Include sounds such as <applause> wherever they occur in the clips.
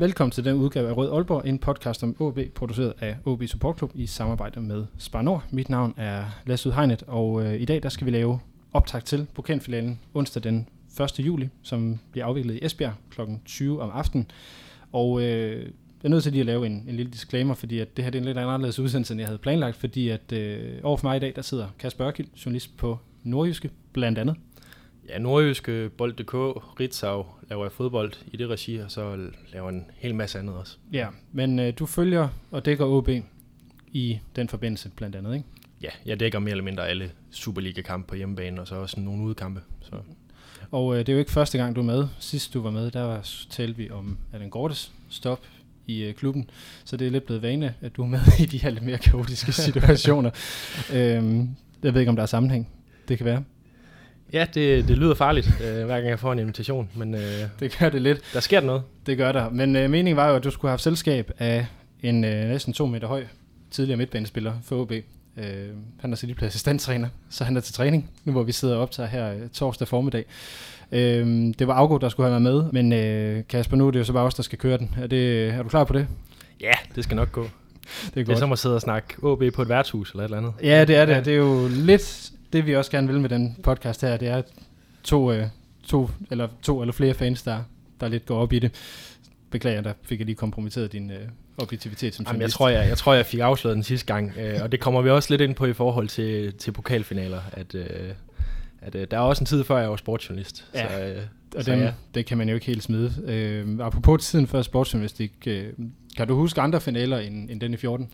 Velkommen til den udgave af Rød Aalborg, en podcast om OB, produceret af OB Support Club i samarbejde med Spar Nord. Mit navn er Lasse Udhegnet, og øh, i dag der skal vi lave optag til pokalfinalen onsdag den 1. juli, som bliver afviklet i Esbjerg kl. 20 om aftenen. Og øh, jeg er nødt til lige at lave en, en lille disclaimer, fordi at det her det er en lidt anderledes udsendelse, end jeg havde planlagt, fordi at øh, overfor mig i dag, der sidder Kasper Ørkild, journalist på Nordjyske, blandt andet. Ja, nordjyske, bold.dk, Ritzau laver jeg fodbold i det regi, og så laver en hel masse andet også. Ja, men øh, du følger og dækker OB i den forbindelse blandt andet, ikke? Ja, jeg dækker mere eller mindre alle Superliga-kampe på hjemmebane, og så også nogle udekampe. Så. Og øh, det er jo ikke første gang, du er med. Sidst du var med, der var, talte vi om Allan Gortes stop i øh, klubben, så det er lidt blevet vane, at du er med <laughs> i de her lidt mere kaotiske <laughs> situationer. øhm, jeg ved ikke, om der er sammenhæng. Det kan være. Ja, det, det lyder farligt, øh, hver gang jeg får en invitation, men øh, Det gør det lidt. der sker noget. Det gør der. Men øh, meningen var jo, at du skulle have haft selskab af en øh, næsten to meter høj tidligere midtbanespiller for OB. Øh, han er så lige blevet assistenttræner, så han er til træning, nu hvor vi sidder og optager her øh, torsdag formiddag. Øh, det var Augo, der skulle have været med, men øh, Kasper, nu er det jo så bare os, der skal køre den. Er, det, er du klar på det? Ja, det skal nok gå. <laughs> Det er Det er godt. som at sidde og snakke OB på et værtshus eller et eller andet. Ja, det er det. Det er jo lidt det, vi også gerne vil med den podcast her. Det er to, øh, to, eller, to eller flere fans, der, der lidt går op i det. Beklager, der fik jeg lige kompromitteret din øh, objektivitet som Jamen, jeg, tror, jeg, jeg tror, jeg fik afsløret den sidste gang, øh, og det kommer vi også lidt ind på i forhold til, til pokalfinaler, at, øh, at øh, der er også en tid før, jeg var sportsjournalist. Ja. Så, øh, Og den, ja. det kan man jo ikke helt smide. Øh, apropos tiden før sportsjournalistik, øh, kan du huske andre finaler end, end den i 14?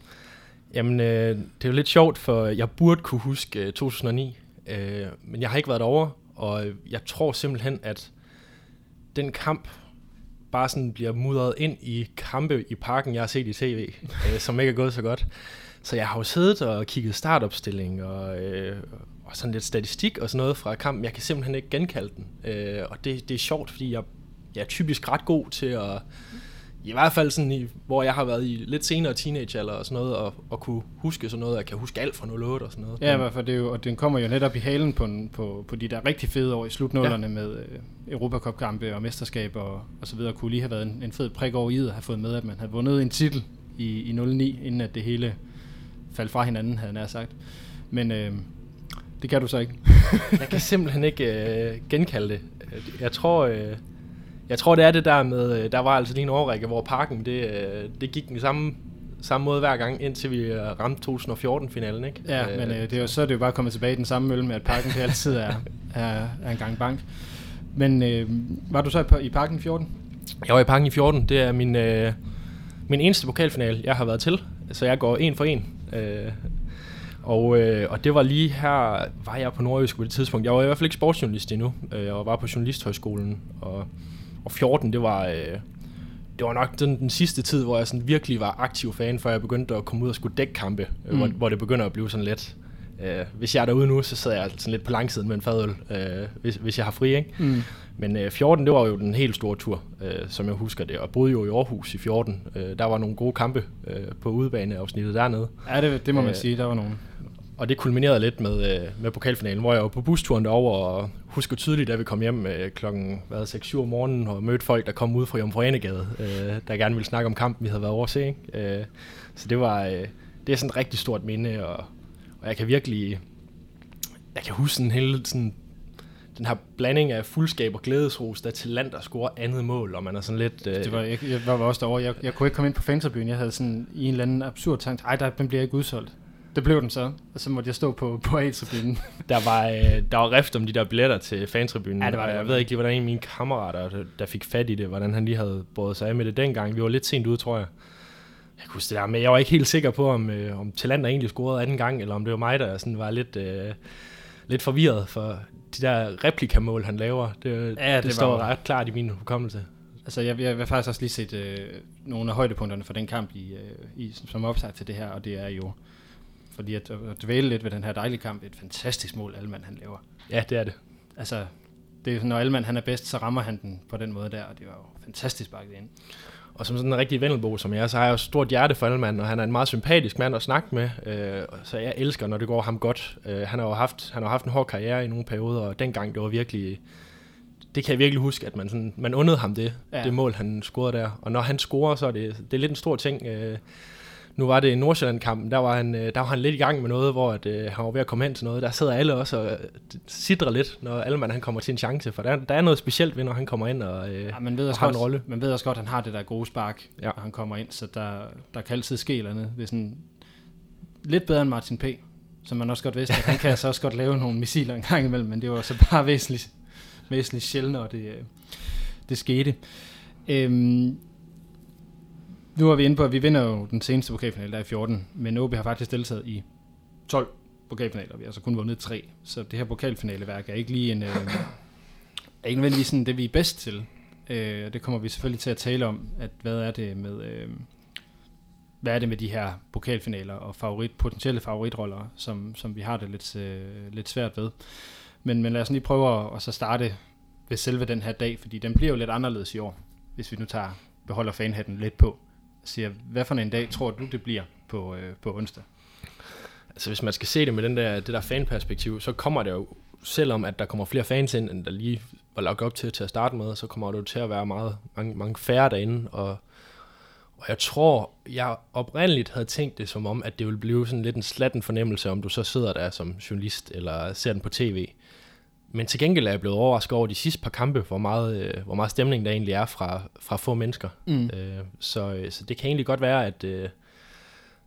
Jamen, øh, det er jo lidt sjovt, for jeg burde kunne huske øh, 2009, øh, men jeg har ikke været derovre, og jeg tror simpelthen, at den kamp bare sådan bliver mudret ind i kampe i parken, jeg har set i tv, <laughs> øh, som ikke er gået så godt. Så jeg har jo siddet og kigget startopstilling og, øh, og sådan lidt statistik og sådan noget fra kampen. Jeg kan simpelthen ikke genkalde den, øh, og det, det er sjovt, fordi jeg, jeg er typisk ret god til at i hvert fald sådan, i, hvor jeg har været i lidt senere teenagealder og sådan noget, og, og kunne huske sådan noget, jeg kan huske alt fra 08 og sådan noget. Ja, i hvert fald, det er jo, og den kommer jo netop i halen på, en- på, på de der rigtig fede år i slutnullerne ja. med øh, Europacup-kampe og mesterskaber og, og så videre. Kunne lige have været en, en fed prik over i at have fået med, at man havde vundet en titel i, i 09, inden at det hele faldt fra hinanden, havde jeg sagt. Men øh, det kan du så ikke. jeg kan simpelthen ikke øh, genkalde det. Jeg tror, øh, jeg tror, det er det der med, øh, der var altså lige en overrække, hvor parken, det, øh, det gik den samme, samme måde hver gang, indtil vi øh, ramte 2014-finalen, ikke? Ja, øh, men øh, det er jo, så er det jo bare kommet tilbage i den samme mølle med, at parken det altid er, <laughs> er, er en gang bank. Men øh, var du så i, par- i parken i 14? Jeg var i parken i 14, det er min, øh, min eneste pokalfinal, jeg har været til, så jeg går en for en. Øh, og, øh, og det var lige her, var jeg på Nordjysk på det tidspunkt. Jeg var i hvert fald ikke sportsjournalist endnu. Øh, Jeg var bare på Journalisthøjskolen. Og, og 14, det var, øh, det var nok den, den sidste tid, hvor jeg sådan virkelig var aktiv fan, før jeg begyndte at komme ud og skulle dække kampe, mm. Mm. hvor, hvor det begynder at blive sådan lidt... Øh, hvis jeg er derude nu, så sidder jeg sådan lidt på langsiden med en fadøl, øh, hvis, hvis jeg har fri, ikke? Mm. Men øh, 14, det var jo den helt store tur, øh, som jeg husker det, og boede jo i Aarhus i 14. Øh, der var nogle gode kampe øh, på udebaneafsnittet dernede. Ja, det, det må man Øh, sige. Der var nogen. Og det kulminerede lidt med, øh, med pokalfinalen, hvor jeg var på busturen derover og husker tydeligt, da vi kom hjem øh, klokken hvad, 6-7 om morgenen og mødte folk, der kom ud fra Jomfru Anegade, øh, der gerne ville snakke om kampen, vi havde været over at se. Ikke? Øh, så det var øh, det er sådan et rigtig stort minde, og, og jeg kan virkelig, jeg kan huske sådan hele sådan, den her blanding af fuldskab og glædesros, der til land, der scorer andet mål, og man er sådan lidt... Øh, Det var, jeg, jeg var også derovre. Jeg, jeg kunne ikke komme ind på fantribunen. Jeg havde sådan i en eller anden absurd tanke, ej, der, den bliver ikke udsolgt. Det blev den så, og så måtte jeg stå på, på A-tribunen. <laughs> Der var, øh, der var rift om de der billetter til fantribunen. Ja, det var det. Jeg ved ikke lige, hvordan en af mine kammerater, der, fik fat i det, hvordan han lige havde båret sig af med det dengang. Vi var lidt sent ude, tror jeg. Jeg kunne det der, men jeg var ikke helt sikker på, om, øh, om Talander egentlig scorede anden gang, eller om det var mig, der sådan var lidt, øh, lidt forvirret for de der replikamål, han laver. Det, Ja, det, det står var- ret klart i min hukommelse. Altså, jeg, jeg vil faktisk også lige set øh, nogle af højdepunkterne for den kamp, i, øh, i, som opsagt til det her, og det er jo, fordi at, at dvæle lidt ved den her dejlige kamp, et fantastisk mål, Alman han laver. Ja, det er det. Altså, det er, når Alman han er bedst, så rammer han den på den måde der, og det var jo fantastisk bakket ind. Og som sådan en rigtig vendelbo som jeg så har jeg jo stort hjerte for Alman, og han er en meget sympatisk mand at snakke med, øh, så jeg elsker, når det går ham godt. Øh, han har jo haft, han har haft en hård karriere i nogle perioder, og dengang det var virkelig, det kan jeg virkelig huske, at man, sådan, man undede ham det, ja. det mål, han scorede der. Og når han scorer, så er det, det er lidt en stor ting. Øh, nu var det i Nordsjælland-kampen, der var, han, øh, der var han lidt i gang med noget, hvor at, øh, han var ved at komme hen til noget. Der sidder alle også og øh, sidder lidt, når Allemann han kommer til en chance, for der, der er noget specielt ved, når han kommer ind og, øh, ja, man ved og har godt, en rolle. Man ved også godt, at han har det der gode spark, ja. når han kommer ind, så der, der kan altid ske eller andet. Hvis en, lidt bedre end Martin P., som man også godt vidste, at han kan <laughs> så også godt lave nogle missiler en gang imellem, men det var så bare væsentligt, væsentligt sjældent, når det, øh, det skete. Øhm, nu er vi inde på, at vi vinder jo den seneste pokalfinale, der er i 14, men OB har faktisk deltaget i 12 pokalfinaler. Vi har altså kun vundet tre, så det her pokalfinaleværk er ikke lige en... Øh, er ikke nødvendigvis sådan det, vi er bedst til. Øh, det kommer vi selvfølgelig til at tale om, at hvad er det med... Øh, hvad er det med de her pokalfinaler og favorit, potentielle favoritroller, som, som vi har det lidt, øh, lidt svært ved. Men, men lad os lige prøve at, at så starte ved selve den her dag, fordi den bliver jo lidt anderledes i år, hvis vi nu tager beholder fanhatten lidt på siger, hvad for en dag tror du, det bliver på, øh, på onsdag? Altså hvis man skal se det med den der, det der fanperspektiv, så kommer det jo, selvom at der kommer flere fans ind, end der lige var lagt op til til at starte med, så kommer det jo til at være meget, mange, mange færre derinde, og, og jeg tror, jeg oprindeligt havde tænkt det som om, at det ville blive sådan lidt en slatten fornemmelse, om du så sidder der som journalist, eller ser den på tv. Men til gengæld er jeg blevet overrasket over de sidste par kampe, hvor meget, øh, hvor meget stemning der egentlig er fra, fra få mennesker. Mm. Øh, så, øh, så det kan egentlig godt være, at, øh,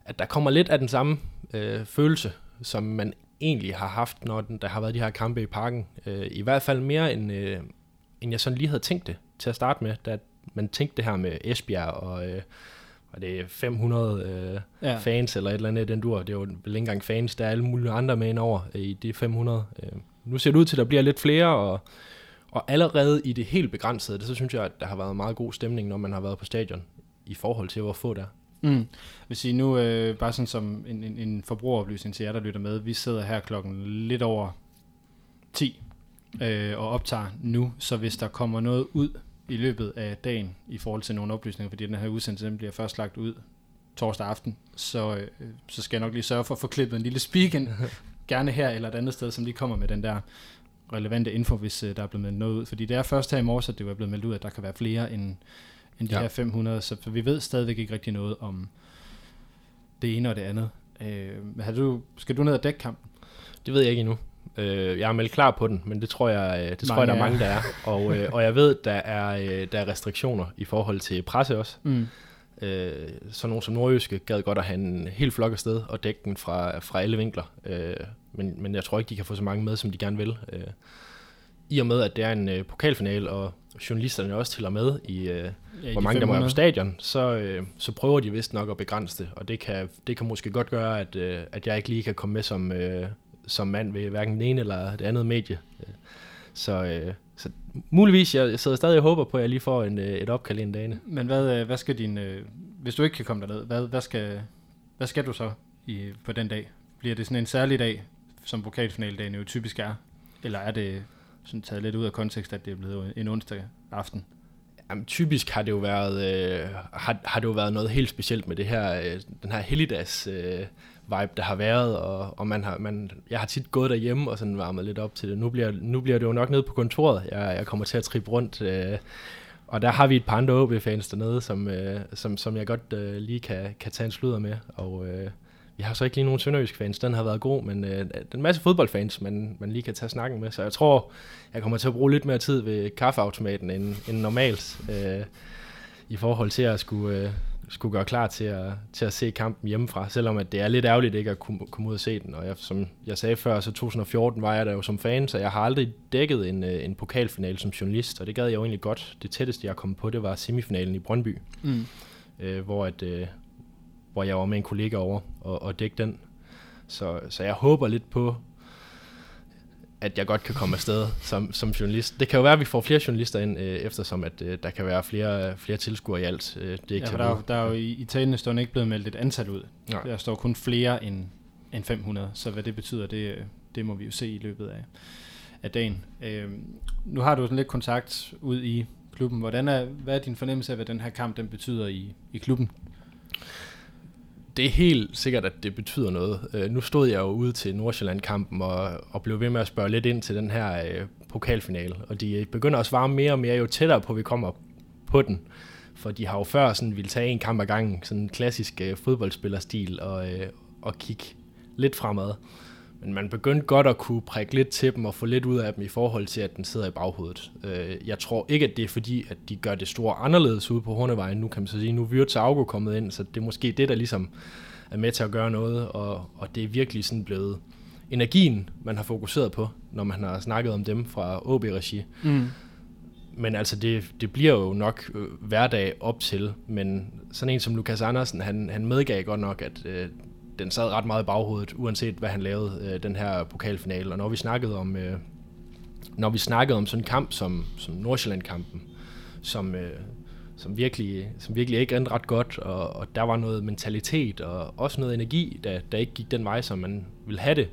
at der kommer lidt af den samme øh, følelse, som man egentlig har haft, når den, der har været de her kampe i parken. Øh, I hvert fald mere, end, øh, end jeg sådan lige havde tænkt det til at starte med, da man tænkte det her med Esbjerg og... Øh, og det er 500 øh, ja. fans eller et eller andet den dur. Det er jo vel ikke engang fans, der er alle mulige andre med ind over i de 500. Øh, nu ser det ud til, at der bliver lidt flere, og, og allerede i det helt begrænsede, det, så synes jeg, at der har været meget god stemning, når man har været på stadion, i forhold til, hvor få der Mm. Hvis I nu, øh, bare sådan som en, en, en forbrugeroplysning til jer, der lytter med, vi sidder her klokken lidt over 10 øh, og optager nu, så hvis der kommer noget ud i løbet af dagen i forhold til nogle oplysninger, fordi den her udsendelse den bliver først lagt ud torsdag aften, så, øh, så skal jeg nok lige sørge for at få klippet en lille speak ind, <laughs> gerne her eller et andet sted, som lige kommer med den der relevante info, hvis uh, der er blevet meldt noget ud. Fordi det er først her i morges, at det var blevet meldt ud, at der kan være flere end, end de ja. her 500, så vi ved stadigvæk ikke rigtig noget om det ene og det andet. Uh, har du, skal du ned og dække kampen? Det ved jeg ikke endnu. Uh, jeg er meldt klar på den, men det tror jeg, det mange tror jeg der er mange, der er. Og, uh, og jeg ved, der er, der er restriktioner i forhold til presse også. Mm. Øh, så nogen som Nordjyske gad godt at have en helt flok afsted og dække den fra, fra alle vinkler. Øh, men, men jeg tror ikke, de kan få så mange med, som de gerne vil. Øh, I og med, at det er en øh, pokalfinal, og journalisterne også tæller med i, øh, ja, hvor mange der må være på stadion, så, øh, så prøver de vist nok at begrænse det. Og det kan, det kan måske godt gøre, at, øh, at jeg ikke lige kan komme med som, øh, som mand ved hverken den ene eller det andet medie. Så, øh, så muligvis, jeg, jeg sidder stadig og håber på, at jeg lige får en, øh, et opkald en dag. Men hvad, øh, hvad skal din, øh, hvis du ikke kan komme derned, hvad, hvad, skal, hvad skal du så i, på den dag? Bliver det sådan en særlig dag, som vokalfinaldagen jo typisk er? Eller er det sådan taget lidt ud af kontekst, at det er blevet en onsdag aften? Jamen, typisk har det jo været, øh, har, har det jo været noget helt specielt med det her, øh, den her helligdags øh, vibe, der har været, og, og man har, man, jeg har tit gået derhjemme og sådan varmet lidt op til det. Nu bliver, nu bliver det jo nok nede på kontoret, jeg, jeg kommer til at trippe rundt, øh, og der har vi et par andre OB-fans dernede, som, øh, som, som jeg godt øh, lige kan, kan tage en sludder med, og øh, vi har så ikke lige nogen sønderjysk fans, den har været god, men øh, en masse fodboldfans, man, man lige kan tage snakken med, så jeg tror, jeg kommer til at bruge lidt mere tid ved kaffeautomaten end, end normalt, øh, i forhold til at skulle, øh, skulle gøre klar til at, til at se kampen hjemmefra, selvom at det er lidt ærgerligt ikke at kunne, komme ud og se den. Og jeg, som jeg sagde før, så 2014 var jeg der jo som fan, så jeg har aldrig dækket en, øh, en pokalfinale som journalist, og det gad jeg jo egentlig godt. Det tætteste, jeg kom på, det var semifinalen i Brøndby, mm. øh, hvor, at, øh, hvor jeg var med en kollega over og, og dække den. Så, så jeg håber lidt på, at jeg godt kan komme afsted som, som journalist. Det kan jo være, at vi får flere journalister ind, øh, eftersom at øh, der kan være flere, flere tilskuere i alt. Øh, det er ikke ja, der, er, der er jo i, i talende stående ikke blevet meldt et antal ud. Nej. Der står kun flere end, end 500, så hvad det betyder, det, det må vi jo se i løbet af, af dagen. Øh, nu har du sådan lidt kontakt ud i klubben. Hvordan er, hvad er din fornemmelse af, hvad den her kamp den betyder i, i klubben? Det er helt sikkert, at det betyder noget. Øh, nu stod jeg jo ude til Nordsjælland-kampen og, og blev ved med at spørge lidt ind til den her øh, pokalfinale, og de øh, begynder at svare mere og mere, jo tættere på vi kommer på den. For de har jo før sådan ville tage en kamp ad gangen, sådan en klassisk øh, fodboldspillerstil, og, øh, og kigge lidt fremad. Men man begyndte godt at kunne prikke lidt til dem og få lidt ud af dem i forhold til, at den sidder i baghovedet. Jeg tror ikke, at det er fordi, at de gør det store anderledes ude på Hornevejen. Nu kan man så sige, nu er Vyrt Augo kommet ind, så det er måske det, der ligesom er med til at gøre noget. Og, og det er virkelig sådan blevet energien, man har fokuseret på, når man har snakket om dem fra OB-regi. Mm. Men altså, det, det bliver jo nok øh, hverdag op til, men sådan en som Lukas Andersen, han, han medgav godt nok, at øh, den sad ret meget i baghovedet, uanset hvad han lavede, øh, den her pokalfinale. Og når vi snakkede om, øh, når vi snakkede om sådan en kamp som, som Nordsjælland-kampen, som, øh, som, virkelig, som virkelig ikke endte ret godt, og, og der var noget mentalitet og også noget energi, der, der ikke gik den vej, som man ville have det,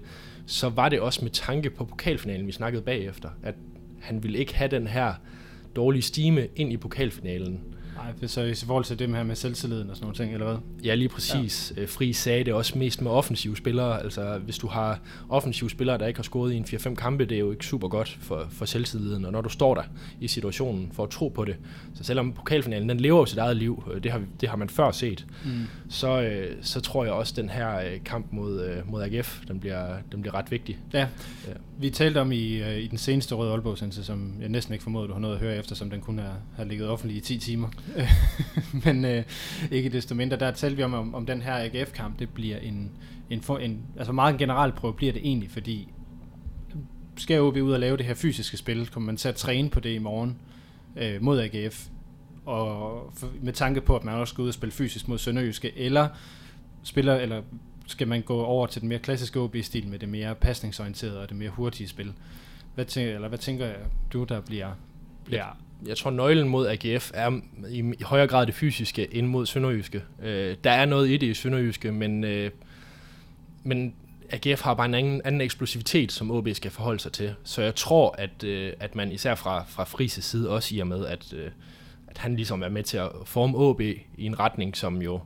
så var det også med tanke på pokalfinalen, vi snakkede bagefter, at han ville ikke have den her dårlige stime ind i pokalfinalen. Nej, så i forhold til det her med selvtilliden og sådan nogle ting, eller hvad? Ja, lige præcis. Ja. Øh, Fri sagde det også mest med offensive spillere. Altså, hvis du har offensive spillere, der ikke har scoret i en 4-5 kampe, det er jo ikke super godt for, for selvtilliden. Og når du står der i situationen for at tro på det, så selvom pokalfinalen, den lever jo sit eget liv, øh, det har, det har man før set, mm. så, øh, så tror jeg også, at den her kamp mod, mod AGF, den bliver, den bliver ret vigtig. Ja. ja. Vi talte om i, i den seneste Røde Aalborg som jeg næsten ikke formoder, du har noget at høre efter, som den kun har, har ligget offentlig i 10 timer. <laughs> men øh, ikke desto mindre, der talte vi om, om, om den her AGF-kamp, det bliver en, en, for, en altså meget en general prøve bliver det egentlig, fordi skal vi ud og lave det her fysiske spil, kommer man til at træne på det i morgen øh, mod AGF, og for, med tanke på, at man også skal ud og spille fysisk mod Sønderjyske, eller spiller, eller skal man gå over til den mere klassiske OB-stil med det mere pasningsorienterede og det mere hurtige spil. Hvad tænker, eller hvad tænker du, der bliver, bliver jeg tror, nøglen mod AGF er i, i højere grad det fysiske end mod Sønderjyske. Øh, der er noget i det i Sønderjyske, men, øh, men AGF har bare en anden, anden eksplosivitet, som OB skal forholde sig til. Så jeg tror, at, øh, at man især fra, fra Frises side også i og med, at, øh, at han ligesom er med til at forme OB i en retning, som jo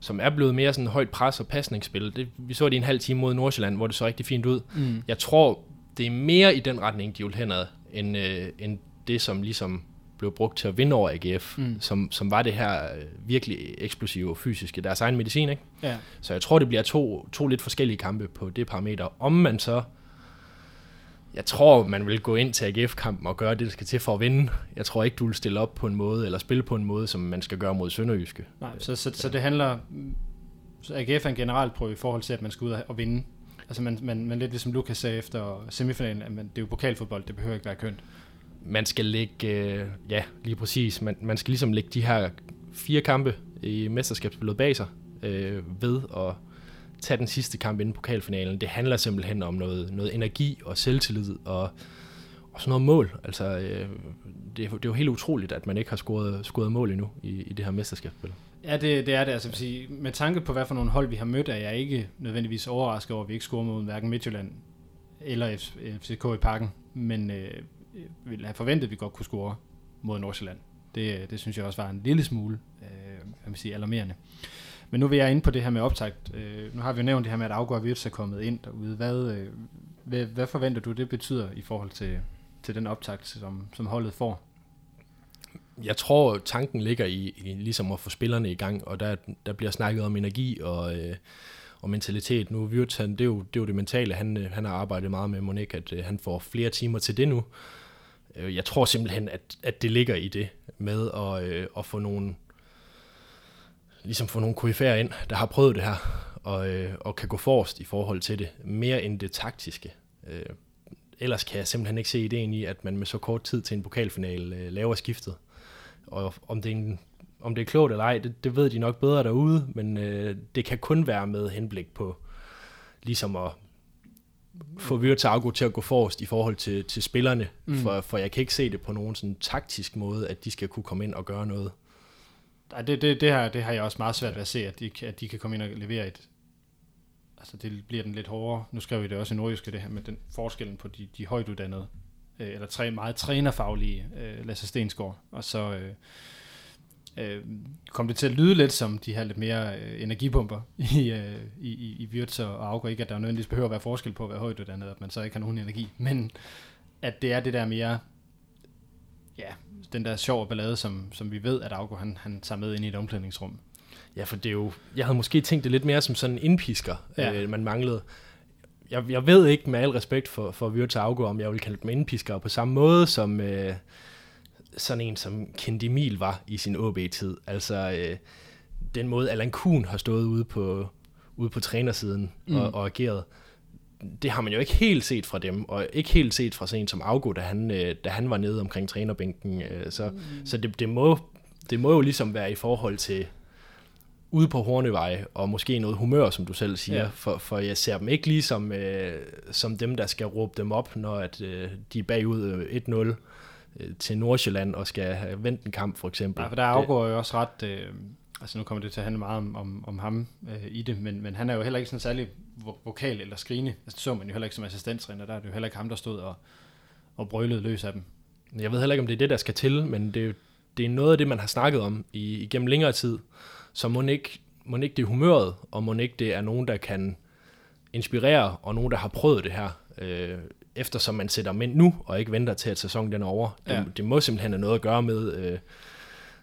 som er blevet mere sådan højt pres og pasningsspil. Det, vi så det i en halv time mod Nordsjælland, hvor det så rigtig fint ud. Mm. Jeg tror, det er mere i den retning, de vil henad, end, øh, end det, som ligesom blev brugt til at vinde over AGF, mm. som, som var det her øh, virkelig eksplosive fysiske, deres egen medicin, ikke? Ja. Så jeg tror, det bliver to, to lidt forskellige kampe på det parameter. Om man så, jeg tror, man vil gå ind til AGF-kampen og gøre det, der skal til for at vinde. Jeg tror ikke, du vil stille op på en måde, eller spille på en måde, som man skal gøre mod Sønderjyske. Nej, så, så, så det handler, så AGF er en generelt prøve i forhold til, at man skal ud og vinde. Altså man, man, man lidt ligesom Lukas sagde efter semifinalen, at man, det er jo pokalfodbold, det behøver ikke være kønt man skal lægge, øh, ja, lige præcis, man, man skal ligesom lægge de her fire kampe i mesterskabsspillet bag sig øh, ved at tage den sidste kamp inden pokalfinalen. Det handler simpelthen om noget, noget energi og selvtillid og, og sådan noget mål. Altså, øh, det, det er jo helt utroligt, at man ikke har scoret, scoret mål endnu i, i det her mesterskabsspil. Ja, det, det er det. Altså, sige, med tanke på, hvad for nogle hold vi har mødt, er jeg ikke nødvendigvis overrasket over, at vi ikke scorer mod hverken Midtjylland eller FCK i parken. Men Øh, Øh, ville have forventet, at vi godt kunne score mod Nordsjælland. Det, øh, det synes jeg også var en lille smule øh, hvad man sige, alarmerende. Men nu vil jeg ind på det her med optakt. Øh, nu har vi jo nævnt det her med, at Afgård Virts er kommet ind derude. Hvad, øh, hvad, hvad forventer du, det betyder i forhold til, til den optakt, som, som holdet får? Jeg tror, tanken ligger i, i ligesom at få spillerne i gang, og der, der bliver snakket om energi og, øh, og mentalitet. Nu Wirtz, han, det, er jo, det er jo det mentale, han, øh, han har arbejdet meget med Monik, at øh, han får flere timer til det nu. Øh, jeg tror simpelthen, at, at det ligger i det med at, øh, at få nogle ligesom få nogle KF'er ind, der har prøvet det her, og, øh, og kan gå forrest i forhold til det, mere end det taktiske. Øh, ellers kan jeg simpelthen ikke se ideen i, at man med så kort tid til en pokalfinal øh, laver skiftet. Og om det er, en, om det er klogt eller ej, det, det ved de nok bedre derude, men øh, det kan kun være med henblik på ligesom at få Virtago til at gå forrest i forhold til, til spillerne, mm. for, for jeg kan ikke se det på nogen sådan taktisk måde, at de skal kunne komme ind og gøre noget. Nej, det, det, det, her, det har jeg også meget svært ved at se, at de, at de kan komme ind og levere et... Altså, det bliver den lidt hårdere. Nu skrev vi det også i Nordjyske, det her med den forskellen på de, de højt uddannede, øh, eller tre meget trænerfaglige øh, Lasse Stensgaard, og så øh, øh, kom det til at lyde lidt som de her lidt mere øh, energipumper <laughs> i, øh, i, i, i Wirtz og Auger. Ikke at der nødvendigvis behøver at være forskel på at være højt uddannet, at man så ikke har nogen energi, men at det er det der mere, ja, den der sjov ballade, som, som vi ved, at Auger han, han tager med ind i et omklædningsrum. Ja, for det er jo, jeg havde måske tænkt det lidt mere som sådan en indpisker, ja. øh, man manglede. Jeg, jeg ved ikke med al respekt for, for Wirtz og Auger, om jeg vil kalde dem indpiskere på samme måde som... Øh, sådan en som Kendi Emil var i sin OB-tid. Altså øh, den måde Allan Kuhn har stået ude på, ude på trænersiden mm. og, og ageret, det har man jo ikke helt set fra dem, og ikke helt set fra sådan en som Augo, da han, øh, da han var nede omkring trænerbænken. Øh, så mm. så det, det, må, det må jo ligesom være i forhold til ude på Hornevej, og måske noget humør, som du selv siger, ja. for, for jeg ser dem ikke ligesom øh, som dem, der skal råbe dem op, når at, øh, de er bagud 1-0 Øh, til Nordsjælland og skal have vendt en kamp, for eksempel. Ja, for der afgår jo også ret... Øh, altså nu kommer det til at handle meget om, om, om ham øh, i det, men, men han er jo heller ikke sådan særlig vokal eller skrigende. Altså det så man jo heller ikke som assistenttræner, der er det jo heller ikke ham, der stod og, og brølede løs af dem. Jeg ved heller ikke, om det er det, der skal til, men det, det er noget af det, man har snakket om i, igennem længere tid. Så må ikke, må ikke det er humøret, og må ikke det er nogen, der kan inspirere, og nogen, der har prøvet det her. Øh, eftersom man sætter mænd nu, og ikke venter til, at sæsonen den er over. Ja. Det, det må simpelthen have noget at gøre med, øh,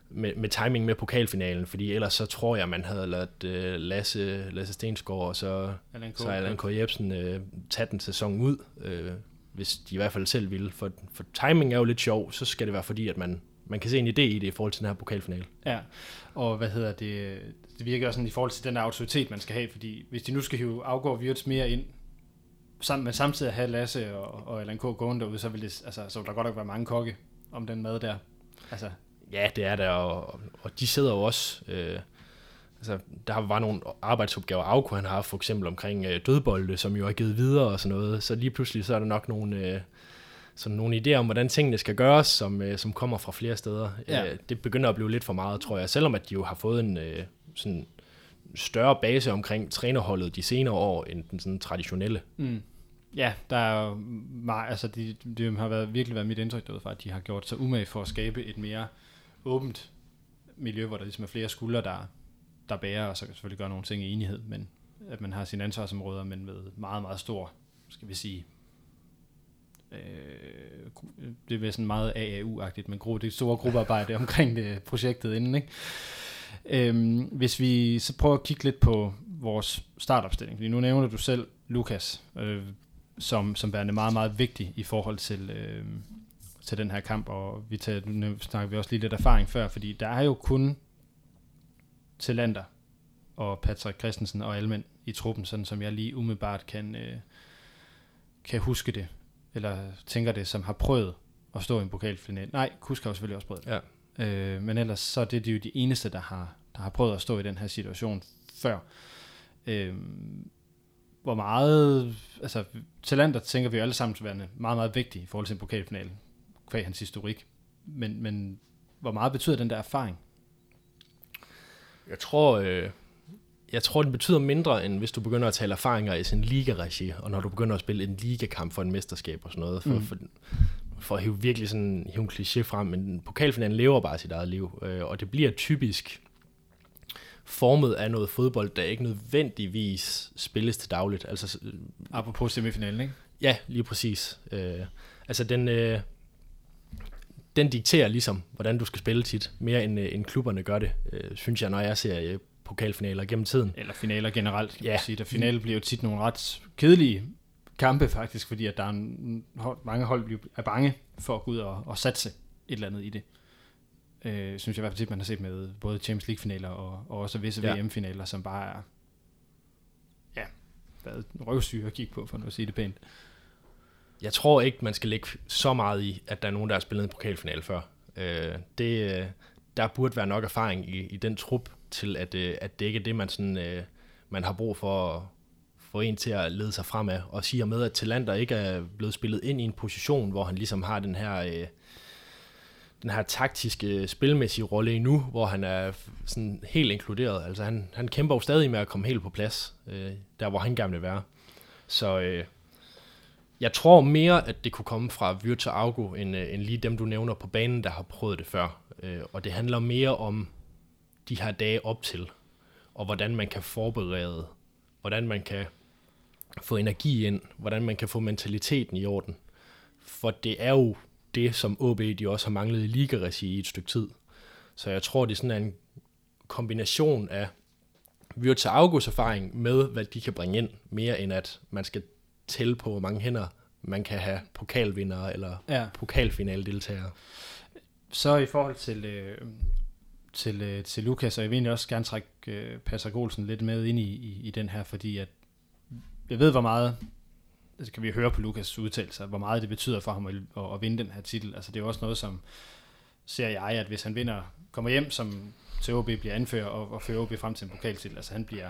med, med timing med pokalfinalen, fordi ellers så tror jeg, man havde ladet øh, Lasse, Lasse Stensgaard og så Alan K. Så Allan K. Jebsen øh, tage den sæson ud, øh, hvis de i hvert fald selv ville. For, for timing er jo lidt sjov, så skal det være fordi, at man, man kan se en idé i det i forhold til den her pokalfinale. Ja, og hvad hedder det, det virker også sådan i forhold til den autoritet, man skal have, fordi hvis de nu skal hive afgå Wirtz mere ind, sammen, men samtidig have Lasse og, og Allan K. gående derude, så vil, det, altså, så vil der godt nok være mange kokke om den mad der. Altså. Ja, det er der, og, og de sidder jo også... Øh, altså, der var nogle arbejdsopgaver, Auko han har for eksempel omkring øh, dødbolde, som jo er givet videre og sådan noget, så lige pludselig så er der nok nogle, øh, sådan nogle idéer om, hvordan tingene skal gøres, som, øh, som kommer fra flere steder. Ja. Øh, det begynder at blive lidt for meget, tror jeg, selvom at de jo har fået en øh, sådan større base omkring trænerholdet de senere år, end den sådan traditionelle. Mm. Ja, der er jo meget, altså det de, har været, virkelig været mit indtryk derude at de har gjort sig umage for at skabe et mere åbent miljø, hvor der ligesom er flere skuldre, der, der bærer, og så kan selvfølgelig gøre nogle ting i enighed, men at man har sine ansvarsområder, men med meget, meget stor, skal vi sige, øh, det er sådan meget AAU-agtigt, men gro, det store gruppearbejde <laughs> omkring det projektet inden, ikke? Øhm, hvis vi så prøver at kigge lidt på vores startopstilling, fordi nu nævner du selv Lukas, øh, som, som værende meget, meget vigtig i forhold til, øh, til den her kamp, og vi tager, nu snakker vi også lige lidt erfaring før, fordi der er jo kun Talander og Patrick Christensen og Almen i truppen, sådan som jeg lige umiddelbart kan, øh, kan huske det, eller tænker det, som har prøvet at stå i en pokalfinal. Nej, Kusk har jo selvfølgelig også prøvet det. Ja. Øh, men ellers så er det, de jo de eneste, der har, der har prøvet at stå i den her situation før. Øh, hvor meget, altså talenter tænker vi jo alle sammen til være meget, meget vigtigt i forhold til en pokalfinale, kvæg hans historik. Men, men hvor meget betyder den der erfaring? Jeg tror, øh, jeg tror, den betyder mindre, end hvis du begynder at tale erfaringer i sin liga-regi, og når du begynder at spille en ligakamp for en mesterskab og sådan noget. For, mm. for, for at hive virkelig sådan hive en kliché frem, men pokalfinalen lever bare sit eget liv, øh, og det bliver typisk formet af noget fodbold, der ikke nødvendigvis spilles til dagligt. Altså, Apropos semifinalen, ikke? Ja, lige præcis. Øh, altså den, øh, den dikterer ligesom, hvordan du skal spille tit, mere end, øh, end klubberne gør det, øh, synes jeg, når jeg ser øh, pokalfinaler gennem tiden. Eller finaler generelt, kan ja. man sige. Der finale bliver jo tit nogle ret kedelige kampe faktisk, fordi at der er en, mange hold er bange for at gå ud og, og satse et eller andet i det øh, synes jeg i hvert fald, man har set med både Champions League-finaler og, og også visse ja. VM-finaler, som bare er ja, været røvsyge at kigge på, for nu at sige det pænt. Jeg tror ikke, man skal lægge så meget i, at der er nogen, der har spillet en pokalfinale før. Øh, det, øh, der burde være nok erfaring i, i den trup til, at, øh, at det ikke er det, man, sådan, øh, man har brug for at, få en til at lede sig fremad, og siger med, at Talander ikke er blevet spillet ind i en position, hvor han ligesom har den her... Øh, den her taktiske, øh, spilmæssige rolle endnu, hvor han er sådan helt inkluderet. Altså han, han kæmper jo stadig med at komme helt på plads, øh, der hvor han gerne vil være. Så øh, jeg tror mere, at det kunne komme fra Virtua Augo, end, øh, end lige dem, du nævner på banen, der har prøvet det før. Øh, og det handler mere om de her dage op til, og hvordan man kan forberede, hvordan man kan få energi ind, hvordan man kan få mentaliteten i orden. For det er jo det, som OB de også har manglet i ligaregi i et stykke tid. Så jeg tror, det er sådan en kombination af Virtua August erfaring med, hvad de kan bringe ind, mere end at man skal tælle på, hvor mange hænder man kan have pokalvinder eller ja. pokalfinaldeltagere. Så i forhold til, øh, til, øh, til Lukas, og jeg vil egentlig også gerne trække øh, Passer Golsen lidt med ind i, i, i den her, fordi at jeg ved, hvor meget det kan vi høre på Lukas udtalelser, hvor meget det betyder for ham at, at, at vinde den her titel. Altså det er også noget, som ser jeg, at hvis han vinder, kommer hjem som til OB bliver anfører og, og fører OB frem til en pokaltitel, altså han bliver,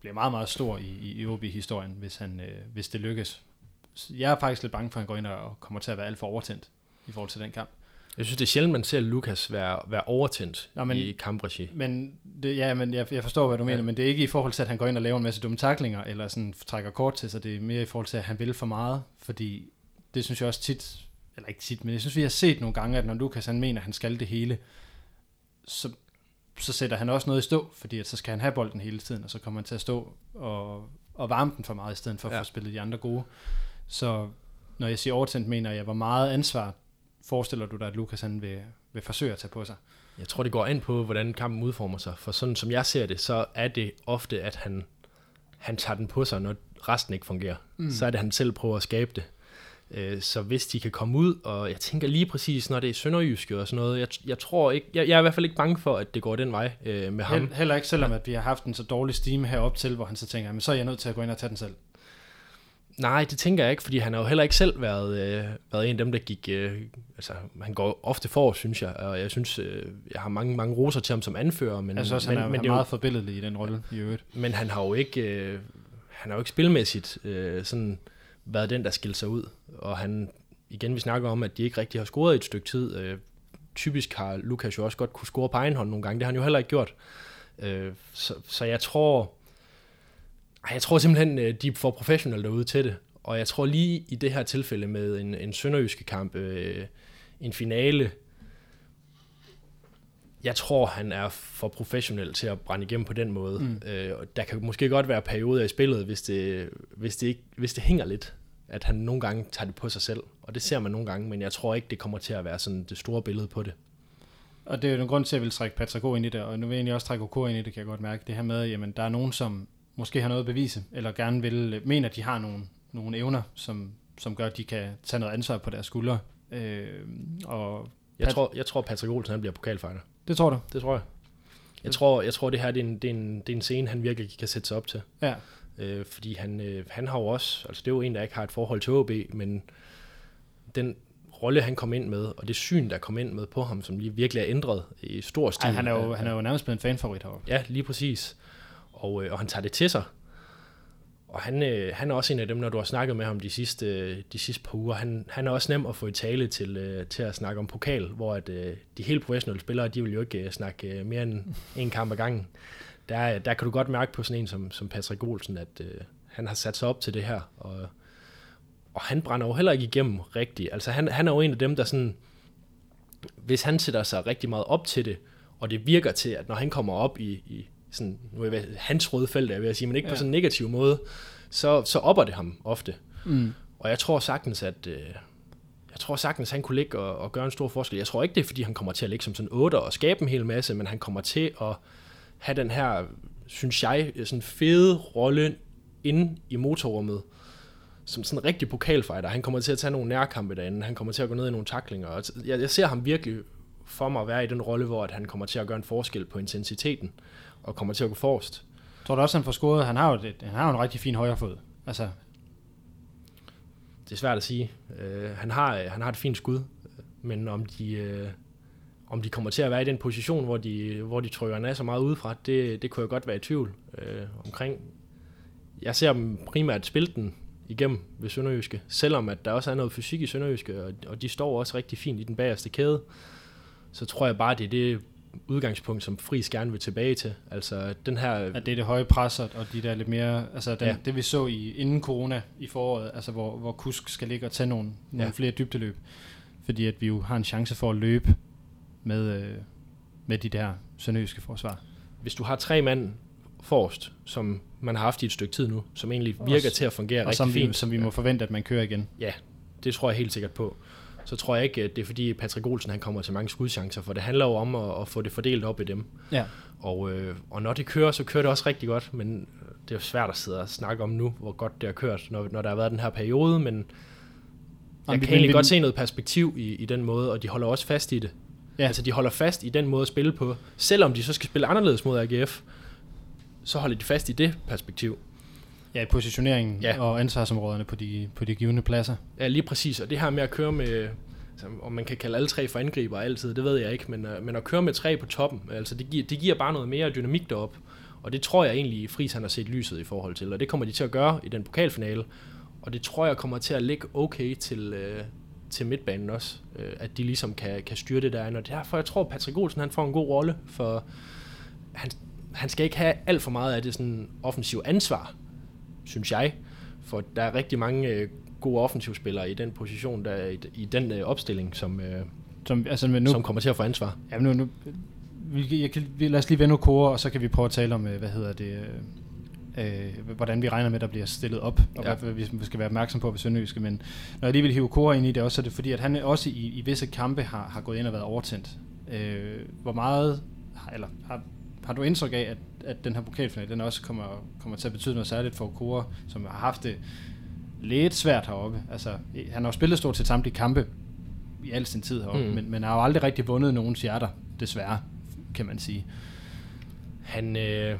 bliver meget, meget stor i, i, i OB-historien, hvis, han, øh, hvis det lykkes. Jeg er faktisk lidt bange for, at han går ind og kommer til at være alt for overtændt i forhold til den kamp. Jeg synes, det er sjældent, man ser Lukas være, være overtændt Nå, men, i kampregi. Men det, ja, men jeg, jeg forstår, hvad du ja. mener, men det er ikke i forhold til, at han går ind og laver en masse dumme taklinger, eller sådan trækker kort til sig. Det er mere i forhold til, at han vil for meget, fordi det synes jeg også tit, eller ikke tit, men jeg synes, vi har set nogle gange, at når Lukas han mener, at han skal det hele, så, så sætter han også noget i stå, fordi at så skal han have bolden hele tiden, og så kommer han til at stå og, og varme den for meget, i stedet for ja. at få spillet de andre gode. Så når jeg siger overtændt, mener jeg, hvor meget ansvar forestiller du dig, at Lukas han vil, vil forsøge at tage på sig? Jeg tror, det går ind på, hvordan kampen udformer sig. For sådan som jeg ser det, så er det ofte, at han, han tager den på sig, når resten ikke fungerer. Mm. Så er det, at han selv prøver at skabe det. Øh, så hvis de kan komme ud, og jeg tænker lige præcis, når det er sønderjyske og sådan noget, jeg, jeg tror ikke, jeg, jeg er i hvert fald ikke bange for, at det går den vej øh, med ham. Heller ikke, selvom at vi har haft en så dårlig stime herop til, hvor han så tænker, men så er jeg nødt til at gå ind og tage den selv. Nej, det tænker jeg ikke, fordi han har jo heller ikke selv været, øh, været en af dem, der gik... Øh, altså, han går ofte for, synes jeg, og jeg synes, øh, jeg har mange, mange roser til ham som anfører. Men, altså også, men, han er, men han er meget forbilledelig i den rolle i øvrigt. Men han har jo ikke, øh, han har jo ikke spilmæssigt øh, sådan været den, der skilte sig ud. Og han, igen, vi snakker om, at de ikke rigtig har scoret et stykke tid. Øh, typisk har Lukas jo også godt kunne score på egen hånd nogle gange. Det har han jo heller ikke gjort. Øh, så, så jeg tror jeg tror simpelthen, øh, de for professionelle derude til det. Og jeg tror lige i det her tilfælde med en, en sønderjyske kamp, øh, en finale, jeg tror, han er for professionel til at brænde igennem på den måde. Mm. Øh, der kan måske godt være perioder i spillet, hvis det, hvis, det ikke, hvis det hænger lidt, at han nogle gange tager det på sig selv. Og det ser man nogle gange, men jeg tror ikke, det kommer til at være sådan det store billede på det. Og det er jo en grund til, at jeg vil trække Patrick ind i det, og nu vil jeg egentlig også trække OK ind i det, kan jeg godt mærke. Det her med, jamen der er nogen, som måske har noget at bevise, eller gerne vil, mener, at de har nogle, nogle evner, som, som gør, at de kan tage noget ansvar på deres skuldre. Øh, og jeg, Pat- tror, jeg tror, Patrick Olsen han bliver pokalfighter. Det tror du? Det tror jeg. Jeg tror, jeg tror det her det er, en, det, er en, det er en scene, han virkelig kan sætte sig op til. Ja. Øh, fordi han, øh, han har jo også, altså det er jo en, der ikke har et forhold til OB, men den rolle, han kom ind med, og det syn, der kom ind med på ham, som lige virkelig er ændret i stor stil. Ej, han, er jo, han er jo nærmest blevet en fanfavorit herovre. Ja, lige præcis. Og, øh, og han tager det til sig. Og han, øh, han er også en af dem, når du har snakket med ham de sidste, øh, de sidste par uger, han, han er også nem at få i tale til, øh, til at snakke om pokal, hvor at, øh, de helt professionelle spillere, de vil jo ikke øh, snakke øh, mere end en kamp ad gangen. Der, der kan du godt mærke på sådan en som, som Patrick Olsen, at øh, han har sat sig op til det her, og, og han brænder jo heller ikke igennem rigtigt. Altså han, han er jo en af dem, der sådan, hvis han sætter sig rigtig meget op til det, og det virker til, at når han kommer op i, i sådan, nu er jeg hans røde felt, jeg vil sige, men ikke ja. på sådan en negativ måde, så, så opper det ham ofte. Mm. Og jeg tror sagtens, at øh, jeg tror sagtens, han kunne ligge og, og gøre en stor forskel. Jeg tror ikke, det er, fordi han kommer til at ligge som sådan 8 og skabe en hel masse, men han kommer til at have den her, synes jeg, sådan fede rolle inde i motorrummet, som sådan en rigtig pokalfighter. Han kommer til at tage nogle nærkampe derinde, han kommer til at gå ned i nogle taklinger. Jeg, jeg ser ham virkelig for mig at være i den rolle, hvor at han kommer til at gøre en forskel på intensiteten og kommer til at gå forrest. Tror du også, han får scoret? Han har jo, det, han har jo en rigtig fin højre fod. Altså. Det er svært at sige. Uh, han, har, han har et fint skud, men om de, uh, om de kommer til at være i den position, hvor de, hvor de trykker en så meget udefra, det, det kunne jeg godt være i tvivl uh, omkring. jeg ser dem primært spille den igennem ved Sønderjyske, selvom at der også er noget fysik i Sønderjyske, og, og de står også rigtig fint i den bagerste kæde, så tror jeg bare, det er det udgangspunkt, som Friis gerne vil tilbage til. Altså den her... At det er det høje pres, og de der lidt mere... Altså den, Ja. det vi så i inden corona i foråret, altså hvor, hvor Kusk skal ligge og tage nogle, nogle ja. flere dybdeløb. Fordi at vi jo har en chance for at løbe med, øh, med de der sønderjyske forsvar. Hvis du har tre mand forrest, som man har haft i et stykke tid nu, som egentlig virker Også- til at fungere og rigtig som vi, fint, som vi må forvente, at man kører igen. Ja, det tror jeg helt sikkert på. Så tror jeg ikke, at det er fordi Patrick Olsen han kommer til mange skudchancer, for det handler jo om at, at få det fordelt op i dem. Ja. Og, øh, og når det kører, så kører det også rigtig godt, men det er svært at sidde og snakke om nu, hvor godt det har kørt, når, når der har været den her periode, men jeg Jamen, kan vi- egentlig godt se noget perspektiv i, i den måde, og de holder også fast i det. Ja. Altså de holder fast i den måde at spille på, selvom de så skal spille anderledes mod AGF, så holder de fast i det perspektiv. Ja, positioneringen Ja. og ansvarsområderne på de, på de givende pladser. Ja, lige præcis. Og det her med at køre med, altså, om man kan kalde alle tre for angriber altid, det ved jeg ikke, men, øh, men at køre med tre på toppen, altså det giver, det giver bare noget mere dynamik derop. Og det tror jeg egentlig, Friis han har set lyset i forhold til, og det kommer de til at gøre i den pokalfinale. Og det tror jeg kommer til at ligge okay til, øh, til midtbanen også, øh, at de ligesom kan, kan styre det der. Og derfor jeg tror, Patrick Olsen han får en god rolle, for han, han skal ikke have alt for meget af det sådan offensiv ansvar, synes jeg. For der er rigtig mange øh, gode offensivspillere i den position, der er i, i den øh, opstilling, som, øh, Som, altså, men nu, som kommer til at få ansvar. Ja, nu, nu vi, jeg kan, vi, lad os lige vende Okora, og så kan vi prøve at tale om, øh, hvad hedder det, øh, øh, hvordan vi regner med, der bliver stillet op, og Ja. hvad vi skal være opmærksom på ved Sønderjyske. Men når jeg lige vil hive Okora ind i det også, så er det fordi, at han også i, i visse kampe har, har gået ind og været overtændt. Øh, hvor meget, eller har, har du indtryk af, at, at den her pokalfinale, den også kommer, kommer til at betyde noget særligt for Okora, som har haft det lidt svært heroppe. Altså, han har jo spillet stort set samtlige kampe i al sin tid heroppe, Mm. men, men har jo aldrig rigtig vundet nogens hjerter, desværre, kan man sige. Han, øh,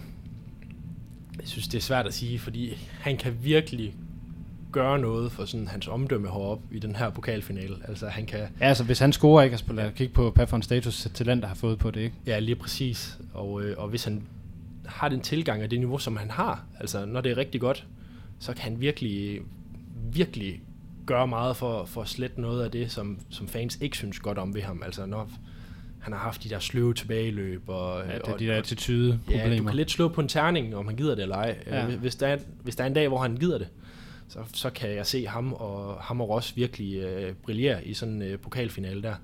jeg synes, det er svært at sige, fordi han kan virkelig gøre noget for sådan hans omdømme heroppe i den her pokalfinale. Altså han kan, Ja, altså hvis han scorer ikke, altså lad os kigge på, en status talent, der har fået på det, ikke? ja lige præcis, og, øh, og hvis han har den tilgang af det niveau, som han har, altså når det er rigtig godt, så kan han virkelig, virkelig gøre meget for, for at slette noget af det, som, som fans ikke synes godt om ved ham. Altså når han har haft de der sløve tilbageløb, og, Ja, det og, er de der attitude Ja, du problemer. kan lidt slå på en terning, om han gider det eller ej. Ja. Ja. Hvis, der er, hvis der er en dag, hvor han gider det, så, så kan jeg se ham og, ham og Ross virkelig øh, brillere i sådan en øh, pokalfinale der.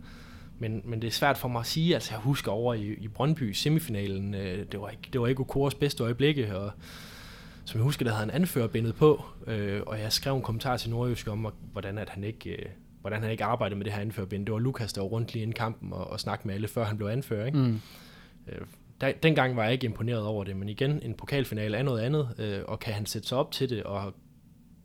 Men, men det er svært for mig at sige, altså jeg husker over i, i Brøndby semifinalen, øh, det, var ikke, det var ikke Okoras bedste øjeblikke, og som jeg husker, der havde han anførerbindet på, øh, og jeg skrev en kommentar til Nordjysk om, hvordan, at han ikke, øh, hvordan han ikke arbejdede med det her anførbind. Det var Lukas, der var rundt lige inden kampen og, og snakkede med alle, før han blev anfører. Ikke? Mm. Øh, der, dengang var jeg ikke imponeret over det, men igen, en pokalfinale er noget andet, øh, og kan han sætte sig op til det, og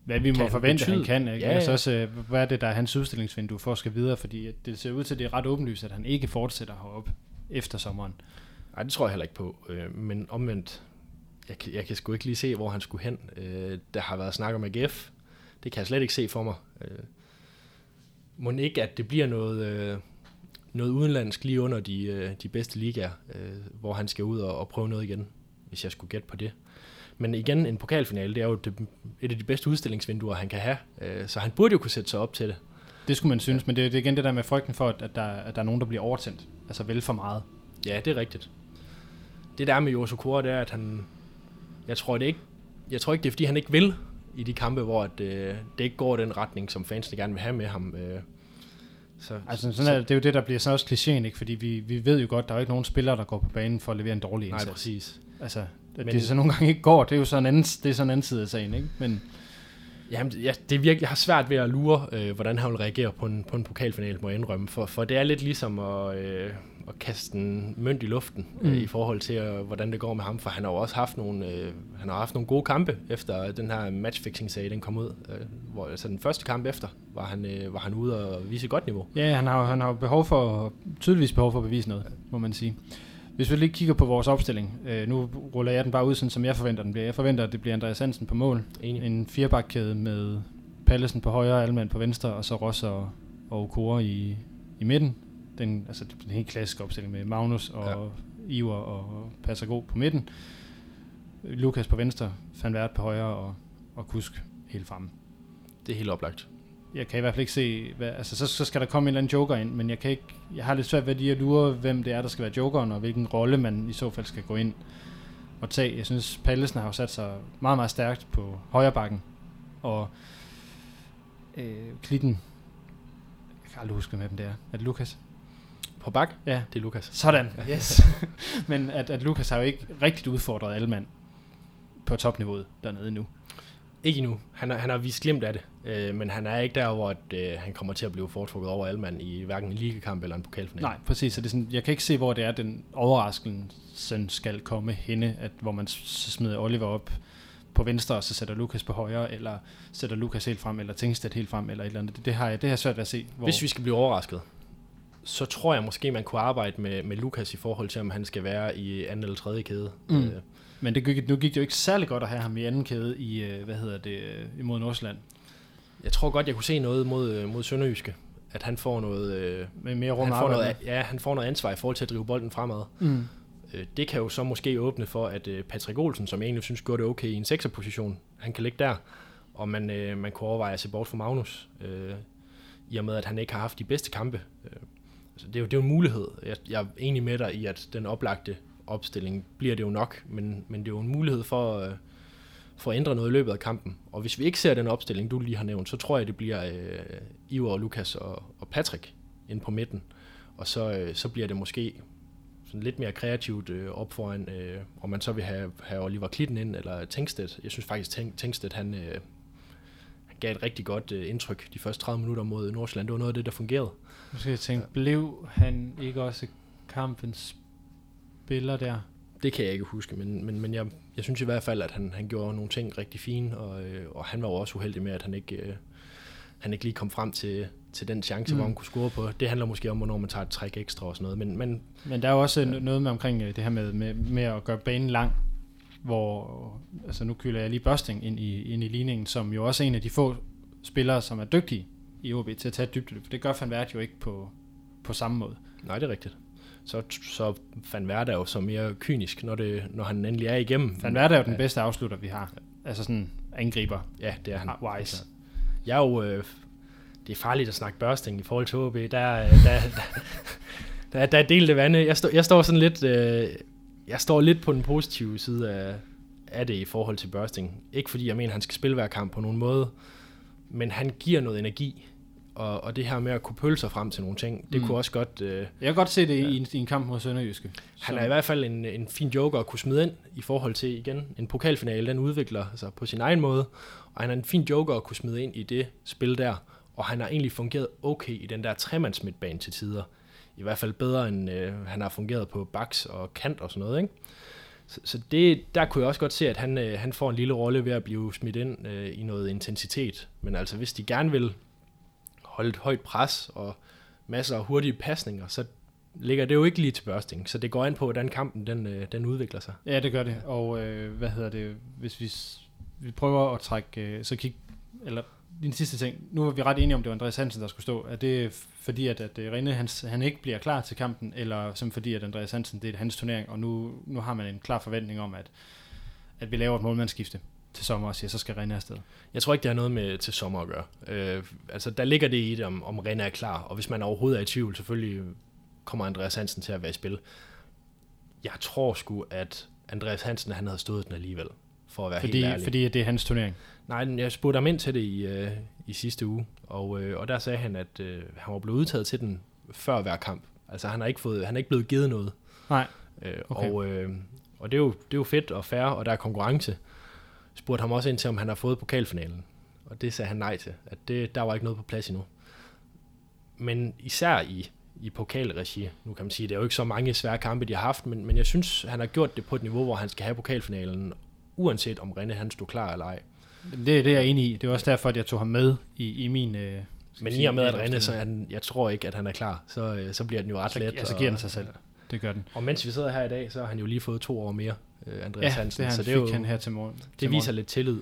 Hvad vi må forvente, betyde- han kan. Ikke? Ja, Ja, altså også, øh, hvad er det, der er hans udstillingsvindue for at skal videre? Fordi det ser ud til, at det er ret åbenlyst, at han ikke fortsætter heroppe efter sommeren. nej, det tror jeg heller ikke på. Øh, men omvendt, jeg, kan- jeg kan sgu ikke lige se, hvor han skulle hen. Øh, der har været snak om AGF. Det kan jeg slet ikke se for mig. Må ikke, at det bliver noget, noget udenlandsk lige under de, de bedste ligaer, hvor han skal ud og, og prøve noget igen, hvis jeg skulle gætte på det. Men igen, en pokalfinale, det er jo det, et af de bedste udstillingsvinduer, han kan have. Øh, så han burde jo kunne sætte sig op til det. Det skulle man synes, men det, det er igen det der med frygten for, at, der, at der er nogen, der bliver overtændt. Altså vel for meget. Ja, det er rigtigt. Det der med Josu Kora, det er, at han... Jeg tror, det ikke, jeg tror ikke, det er, fordi han ikke vil i de kampe, hvor at, øh, det ikke går den retning, som fansene gerne vil have med ham. Øh, så, Altså sådan er, det er jo det, der bliver så også klichéen, ikke? Fordi vi, vi ved jo godt, der er jo ikke nogen spillere, der går på banen for at levere en dårlig nej, indsats. præcis. Altså, at Men- det så nogle gange ikke går, det er jo sådan en anden, det er sådan en anden side af sagen, ikke? Men Jamen, ja, det er virkelig, jeg har svært ved at lure, øh, hvordan han vil reagere på en, på en pokalfinale, må jeg indrømme. For, for det er lidt ligesom at, øh, at kaste en mønt i luften mm. øh, Mm. i forhold til, øh, hvordan det går med ham. For han har jo også haft nogle, øh, han har haft nogle gode kampe, efter den her matchfixing-sag, den kom ud. Øh, hvor, altså den første kamp efter, var han, øh, var han ude og vise et godt niveau. ja, han har, han har behov for, tydeligvis behov for at bevise noget, må man sige. Hvis vi lige kigger på vores opstilling, øh, nu ruller jeg den bare ud, sådan som jeg forventer den bliver. Jeg forventer, at det bliver Andreas Hansen på mål. Enig. En firebakkæde med Pallesen på højre, Alman på venstre, og så Ross og, og Okora i, i midten. Den, altså den helt klassiske opstilling med Magnus og ja. Iver og Passago på midten. Lukas på venstre, Van Vært på højre og og Kusk helt fremme. Det er helt oplagt. Jeg kan i hvert fald ikke se, hvad, altså så, så skal der komme en eller anden joker ind, men jeg kan ikke, jeg har lidt svært ved lige at lure, hvem det er, der skal være jokeren, og hvilken rolle man i så fald skal gå ind og tage. Jeg synes, Pallesen har jo sat sig meget, meget stærkt på højre bakken, og øh, Klitten, jeg kan aldrig huske, hvem det er. Er det Lukas? På bak, Ja, det er Lukas. sådan. Yes. <laughs> men at, at Lukas har jo ikke rigtigt udfordret alle mand på topniveauet dernede nu. Ikke endnu. Han, har, han har vist glemt af det, øh, men han er ikke der, hvor at, øh, han kommer til at blive foretrukket over Alman i hverken en ligekamp eller en pokalfinale. Nej, præcis. Så det er sådan, jeg kan ikke se, hvor det er, den overraskelsen skal komme henne, at, hvor man smider Oliver op på venstre, og så sætter Lukas på højre, eller sætter Lukas helt frem, eller Tingstedt helt frem, eller et eller andet. Det, det har jeg, det har jeg svært ved at se. Hvor, Hvis vi skal blive overrasket, så tror jeg måske, man kunne arbejde med, med Lukas i forhold til, om han skal være i anden eller tredje kæde. Mm. Øh, Men det gik, nu gik det jo ikke særlig godt at have ham i anden kæde i, øh, hvad hedder det, øh, imod Nordsjælland. jeg tror godt, jeg kunne se noget mod, øh, mod Sønderjyske. At han får noget, øh, Med mere rum han får noget, ja, han får noget ansvar i forhold til at drive bolden fremad. Mm. Det kan jo så måske åbne for, at Patrick Olsen, som jeg egentlig synes gjorde det okay i en sekserposition, han kan ligge der, og man, øh, man kunne overveje at se bort fra Magnus, øh, i og med, at han ikke har haft de bedste kampe. Øh, altså det, er jo, det er jo en mulighed. Jeg, jeg er enig med dig i, at den oplagte opstilling bliver det jo nok, men, men det er jo en mulighed for, øh, for at ændre noget i løbet af kampen. Og hvis vi ikke ser den opstilling, du lige har nævnt, så tror jeg, det bliver øh, Ivar og Lukas og, og Patrick ind på midten. Og så, øh, så bliver det måske sådan lidt mere kreativt øh, op foran, øh, om man så vil have, have Oliver Klitten ind, eller Tengstedt. Jeg synes faktisk, Teng, Tengstedt, han, øh, han gav et rigtig godt øh, indtryk de første 30 minutter mod Nordsjælland. Det var noget af det, der fungerede. Nu skal jeg tænke, blev han ikke også kampens spiller der? Det kan jeg ikke huske, men, men, men jeg, jeg synes i hvert fald, at han, han gjorde nogle ting rigtig fine, og, øh, og han var jo også uheldig med, at han ikke, øh, han ikke lige kom frem til, til den chance, mm. Hvor han kunne score på. Det handler måske om, hvornår man tager et træk ekstra og sådan noget, men, men Men der er jo også ja. noget med omkring øh, det her med, med, med at gøre banen lang, hvor, altså nu kylder jeg lige Børsting ind i, ind i ligningen, som jo også er en af de få spillere, som er dygtige i OB til at tage et dybdeløb. For det gør Van Vært jo ikke på, på samme måde. nej, det er rigtigt. Så, så Van Verde er jo så mere kynisk, når, det, når han endelig er igennem. Van Vært er jo den bedste afslutter, vi har. Altså sådan angriber Ja, det er han. wise. Jeg er jo... Øh, det er farligt at snakke børsting i forhold til HB. Der, er- der, der, der, der er delte vande. Jeg, stå, jeg står sådan lidt... Øh, jeg står lidt på den positive side af, af det i forhold til børsting. Ikke fordi jeg mener, han skal spille hver kamp på nogen måde, men han giver noget energi. Og, og det her med at kunne pølse sig frem til nogle ting, det Mm. kunne også godt... Øh, Jeg kan godt se det Ja. i, en, i en kamp mod Sønderjyske. han er i hvert fald en, en fin joker at kunne smide ind i forhold til, igen, en pokalfinale, den udvikler sig på sin egen måde, og han er en fin joker at kunne smide ind i det spil der, og han har egentlig fungeret okay i den der tremands midtbane til tider. I hvert fald bedre, end øh, han har fungeret på baks og kant og sådan noget, ikke? Så, så det, der kunne jeg også godt se, at han, øh, han får en lille rolle ved at blive smidt ind øh, i noget intensitet. Men altså, hvis de gerne vil holde et højt pres og masser af hurtige pasninger, så ligger det jo ikke lige til børsting. Så det går an på, hvordan kampen den, øh, den udvikler sig. Ja, det gør det. Og øh, hvad hedder det, hvis vi, vi prøver at trække, øh, så kig, eller din sidste ting, nu er vi ret enige om, det var Andreas Hansen, der skulle stå. Er det fordi, at, at øh, Rene, han, han ikke bliver klar til kampen, eller som fordi, at Andreas Hansen, det er hans turnering, og nu, nu har man en klar forventning om, at, at vi laver et målmandsskifte til sommer og siger, så skal Rene afsted. Jeg tror ikke, det har noget med til sommer at gøre. Øh, altså, der ligger det i det, om, om Rene er klar. Og hvis man overhovedet er i tvivl, selvfølgelig kommer Andreas Hansen til at være i spil. Jeg tror sgu, at Andreas Hansen, han havde stået den alligevel, for at være Fordi, helt ærlig. fordi det er hans turnering. Nej, jeg spurgte ham ind til det i, øh, i sidste uge, og, øh, og der sagde han, at øh, han var blevet udtaget til den før hver kamp. Altså han har ikke, fået, han er ikke blevet givet noget. Nej. Øh, Okay. Og, øh, og det, er jo, det er jo fedt og fair, og der er konkurrence. Spurgte ham også ind til, om han har fået pokalfinalen. Og det sagde han nej til. At det, der var ikke noget på plads endnu. Men især i, i pokalregi, nu kan man sige, det er jo ikke så mange svære kampe, de har haft, men, men jeg synes, han har gjort det på et niveau, hvor han skal have pokalfinalen, uanset om René han stod klar eller ej. Det, det er jeg enig i. Det er også derfor, at jeg tog ham med i, i min... Øh, Men i og med, at René, så han, jeg tror ikke, at han er klar, så, øh, så bliver den jo ret så, let. ja, så giver den sig selv. Det gør den. Og mens vi sidder her i dag, så har han jo lige fået to år mere, øh, Andreas Ja, Hansen. det han så fik det, er jo, han her til morgen. det til viser morgen. lidt tillid.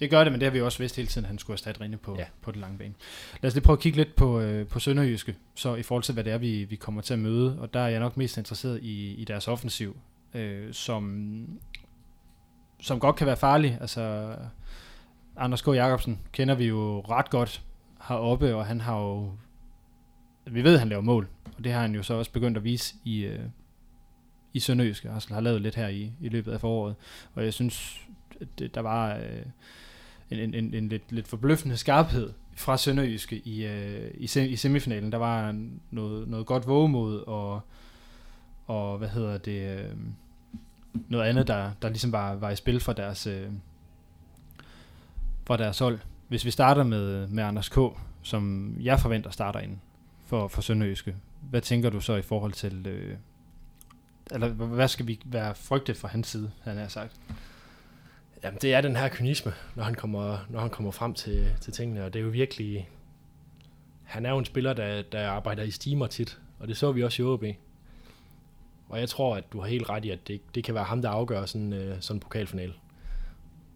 Det gør det, men det har vi jo også vidst hele tiden, at han skulle erstatte Rinde på, ja. På det lange bane. Lad os lige prøve at kigge lidt på, øh, på Sønderjyske, så i forhold til, hvad det er, vi, vi kommer til at møde. Og der er jeg nok mest interesseret i, i deres offensiv, øh, som, som godt kan være farlig. Altså, Anders K. Jacobsen kender vi jo ret godt heroppe, og han har jo... Vi ved, at han laver mål, og det har han jo så også begyndt at vise i, øh, i Sønderjysk, og har lavet lidt her i, i løbet af foråret. Og jeg synes, at det, der var øh, en, en, en, en lidt, lidt forbløffende skarphed fra Sønderjyske i, øh, i, sem, i semifinalen. Der var noget, noget godt vågemod og, og hvad hedder det, øh, noget andet, der, der ligesom var, var i spil for deres, øh, for deres hold. Hvis vi starter med, med Anders K., som jeg forventer starter ind for, for Sønderjyske, hvad tænker du så i forhold til, øh, eller hvad skal vi være frygtet fra hans side, han har sagt? Jamen, det er den her kynisme, når han kommer, når han kommer frem til, til tingene, og det er jo virkelig... Han er jo en spiller, der, der arbejder i stimer tit, og det så vi også i OB. Og jeg tror, at du har helt ret i, at det, det kan være ham, der afgør sådan, øh, sådan en pokalfinale.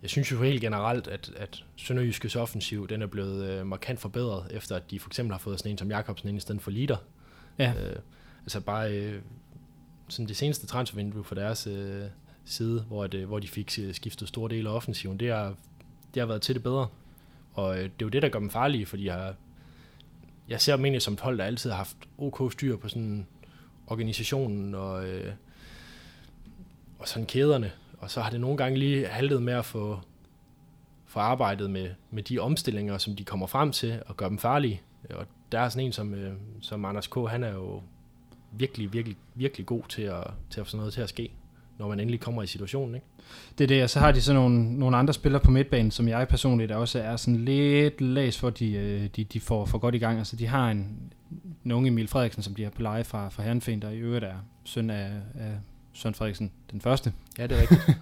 Jeg synes jo helt generelt, at, at Sønderjyskes offensiv den er blevet øh, markant forbedret, efter at de for eksempel har fået sådan en som Jakobsen ind i stedet for Lider. Ja. Øh, altså bare øh, sådan det seneste transfervindue for deres øh, side, hvor, det, øh, hvor de fik øh, skiftet store dele af offensiven, det har, det har været til det bedre. Og øh, det er jo det, der gør dem farlige, fordi jeg, jeg ser dem egentlig som et hold, der altid har haft OK styr på sådan organisationen og, øh, og sådan kæderne. Og så har det nogle gange lige haltet med at få, få arbejdet med, med de omstillinger, som de kommer frem til, og gør dem farlige. Og der er sådan en som, øh, som Anders K., han er jo virkelig, virkelig, virkelig god til at, til at få sådan noget til at ske, når man endelig kommer i situationen. Ikke? Det er det, og så har de så nogle, nogle andre spillere på midtbanen, som jeg personligt også er sådan lidt læs for, de, øh, de, de får for godt i gang. Altså, de har en, en unge Emil Frederiksen, som de har på leje fra, fra Herrenfen, der i øvrigt er søn af, af Søren Frederiksen den første. Ja, det er rigtigt.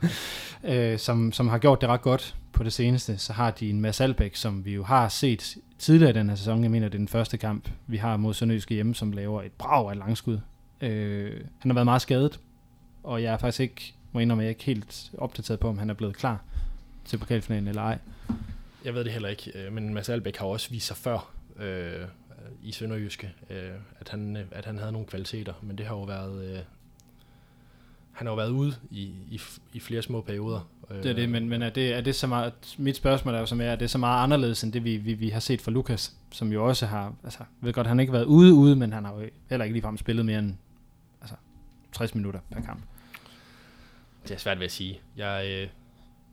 <laughs> øh, som, som har gjort det ret godt på det seneste. Så har de en Mads Albeck, som vi jo har set tidligere i den her sæson. Jeg mener, det er den første kamp, vi har mod Sønderjyske hjemme, som laver et brag af langskud. Øh, han har været meget skadet, og jeg er faktisk ikke, må indrømme, jeg er ikke helt opdateret på, om han er blevet klar til pokalfinalen eller ej. Jeg ved det heller ikke, øh, men Mads Albæk har også vist sig før øh, i Sønderjyske, øh, at, han, øh, at han havde nogle kvaliteter, men det har jo været... Øh, han har jo været ude i, i, i flere små perioder. Det er det, men, men er, det, er det så meget, mit spørgsmål er jo som er, er det så meget anderledes end det, vi, vi, vi har set fra Lukas, som jo også har, altså, ved godt, han har ikke været ude ude, men han har jo heller ikke ligefrem spillet mere end altså, 60 minutter per kamp. Det er svært ved at sige. Jeg, øh,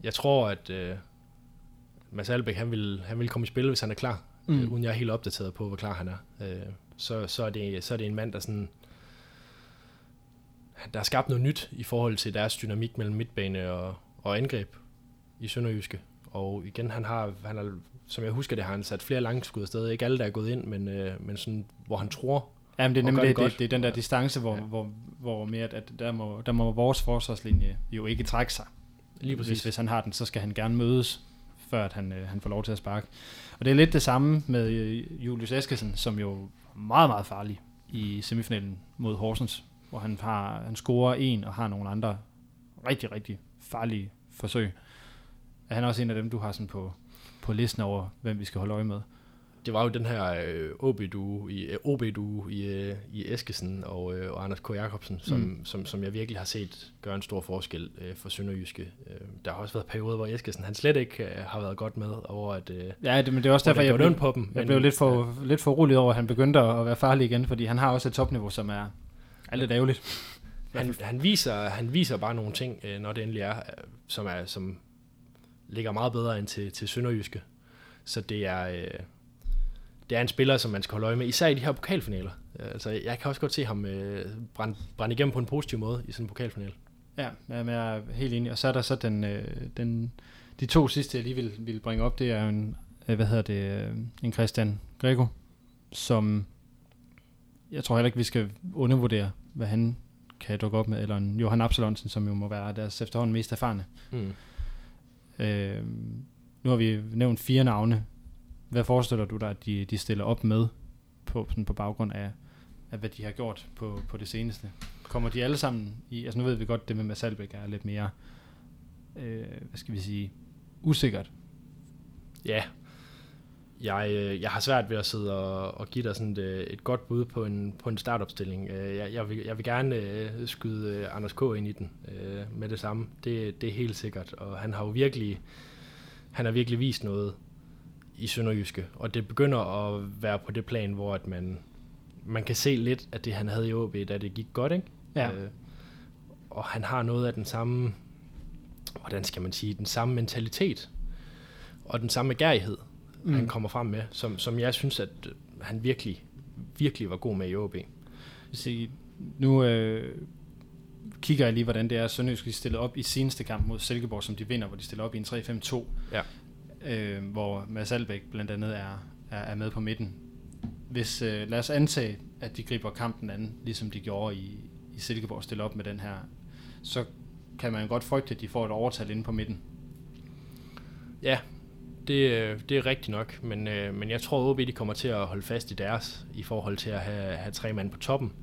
jeg tror, at øh, Mads Albeck, han vil, han vil komme i spil, hvis han er klar, mm. øh, uden jeg er helt opdateret på, hvor klar han er. Øh, så, så, er det, så er det en mand, der sådan der er skabt noget nyt i forhold til deres dynamik mellem midtbane og, og angreb i Sønderjyske. Og igen, han har, han har, som jeg husker det, har han sat flere langskud afsted. Ikke alle, der er gået ind, men, øh, men sådan, hvor han tror, Jamen, det er nemlig det, det, det, er den der distance, hvor, ja. hvor, hvor mere, at der må, der må vores forsvarslinje jo ikke trække sig. Lige præcis. Hvis, hvis han har den, så skal han gerne mødes, før at han, øh, han får lov til at sparke. Og det er lidt det samme med øh, Julius Eskesen, som jo er meget, meget farlig i semifinalen mod Horsens, hvor han, har, han scorer en og har nogle andre rigtig, rigtig farlige forsøg. Er han også en af dem, du har sådan på, på listen over, hvem vi skal holde øje med? Det var jo den her øh, OB-duo i, øh, OB i, øh, i Eskesen og, øh, og Anders K. Jacobsen, som, mm. som, som jeg virkelig har set gøre en stor forskel øh, for Sønderjyske. Øh, der har også været perioder, hvor Eskesen han slet ikke øh, har været godt med over at... Øh, ja, det, men det er også derfor, jeg blev, på dem, jeg men, blev lidt for, ja. lidt for urolig over, at han begyndte at være farlig igen, fordi han har også et topniveau, som er, er lidt ærgerligt. Han, han, viser, han viser bare nogle ting, øh, når det endelig er, som, er, som ligger meget bedre end til, til Sønderjyske. Så det er, øh, det er en spiller, som man skal holde øje med, især i de her pokalfinaler. Altså, jeg kan også godt se ham øh, brænde, brænde igennem på en positiv måde i sådan en pokalfinal. Ja, jeg er helt enig. Og så er der så den, øh, den, de to sidste, jeg lige vil, vil bringe op, det er en, øh, hvad hedder det, øh, en Christian Grego, som jeg tror heller ikke, vi skal undervurdere, hvad han kan dukke op med, eller en Johan Absalonsen, som jo må være deres efterhånden mest erfarne. Mm. Øh, nu har vi nævnt fire navne. Hvad forestiller du dig, at de, de stiller op med på, sådan på baggrund af, af, hvad de har gjort på, på det seneste? Kommer de alle sammen i, altså nu ved vi godt, det med Mads Albeck er lidt mere, øh, hvad skal vi sige, usikkert. Ja, jeg, øh, jeg har svært ved at sidde og, og give dig sådan et, øh, et godt bud på en, på en startopstilling. Øh, jeg, jeg, vil, jeg vil gerne skyde Anders K. ind i den med det samme. Det, det er helt sikkert. Og han har jo virkelig han har virkelig vist noget i Sønderjyske, og det begynder at være på det plan, hvor at man, man kan se lidt af det, han havde i OB, da det gik godt, ikke? Ja. Øh, og han har noget af den samme, hvordan skal man sige, den samme mentalitet, og den samme gærighed, mm. han kommer frem med, som, som jeg synes, at øh, han virkelig, virkelig var god med i OB. Se, nu øh, kigger jeg lige, hvordan det er, Sønderjysk de stillede op i seneste kamp mod Silkeborg, som de vinder, hvor de stiller op i en 3-5-2, Ja. øh, hvor Mads Albeck blandt andet er, er, er med på midten. Hvis, øh, lad os antage, at de griber kampen an, ligesom de gjorde i, i Silkeborg, stille op med den her, så kan man godt frygte, at de får et overtal inde på midten. Ja, det, øh, det er rigtigt nok, men, øh, men jeg tror, at OB de kommer til at holde fast i deres, i forhold til at have, have tre mand på toppen.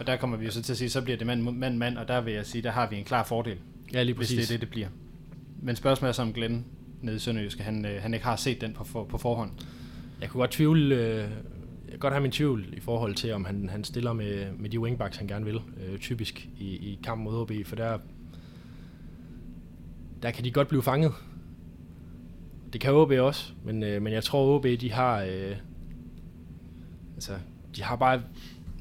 Og der kommer vi jo så til at sige, så bliver det mand mand, mand, og der vil jeg sige, der har vi en klar fordel, Ja, lige hvis det er det, det bliver. Men spørgsmålet er så, om Glenn nede i Sønderjysk, han, øh, han ikke har set den på, for, på forhånd. Jeg kunne godt tvivle, øh, jeg kan godt have min tvivl i forhold til, om han, han stiller med, med de wingbacks, han gerne vil, øh, typisk i, i kampen mod OB, for der, der kan de godt blive fanget. Det kan OB også, men, øh, men jeg tror OB, de har, øh, altså, de har bare,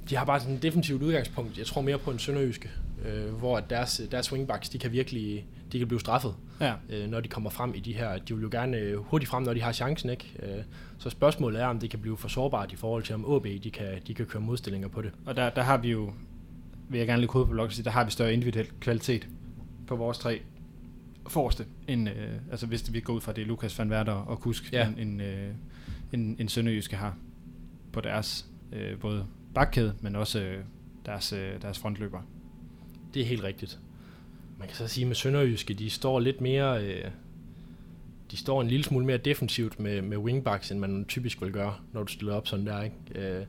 de har bare sådan et defensivt udgangspunkt. Jeg tror mere på en sønderjyske, øh, hvor at deres, deres wingbacks, de kan virkelig, de kan blive straffet Ja. øh, når de kommer frem i de her. De vil jo gerne øh, hurtigt frem, når de har chancen, ikke? Øh, så spørgsmålet er, om det kan blive for sårbart i forhold til, om OB de kan, de kan køre modstillinger på det. Og der, der har vi jo, vil jeg gerne lige kode på bloggen, der har vi større individuel kvalitet på vores tre forreste, end, øh, altså hvis vi går ud fra det, Lukas van Werter og Kusk, Ja. en, en, øh, en, en Sønderjyske har på deres øh, både bakkæde, men også øh, deres, øh, deres frontløber. Det er helt rigtigt. Man kan så sige med Sønderjyske, de står lidt mere... Øh, de står en lille smule mere defensivt med, med wingbacks, end man typisk vil gøre, når du stiller op sådan der. Ikke? Øh,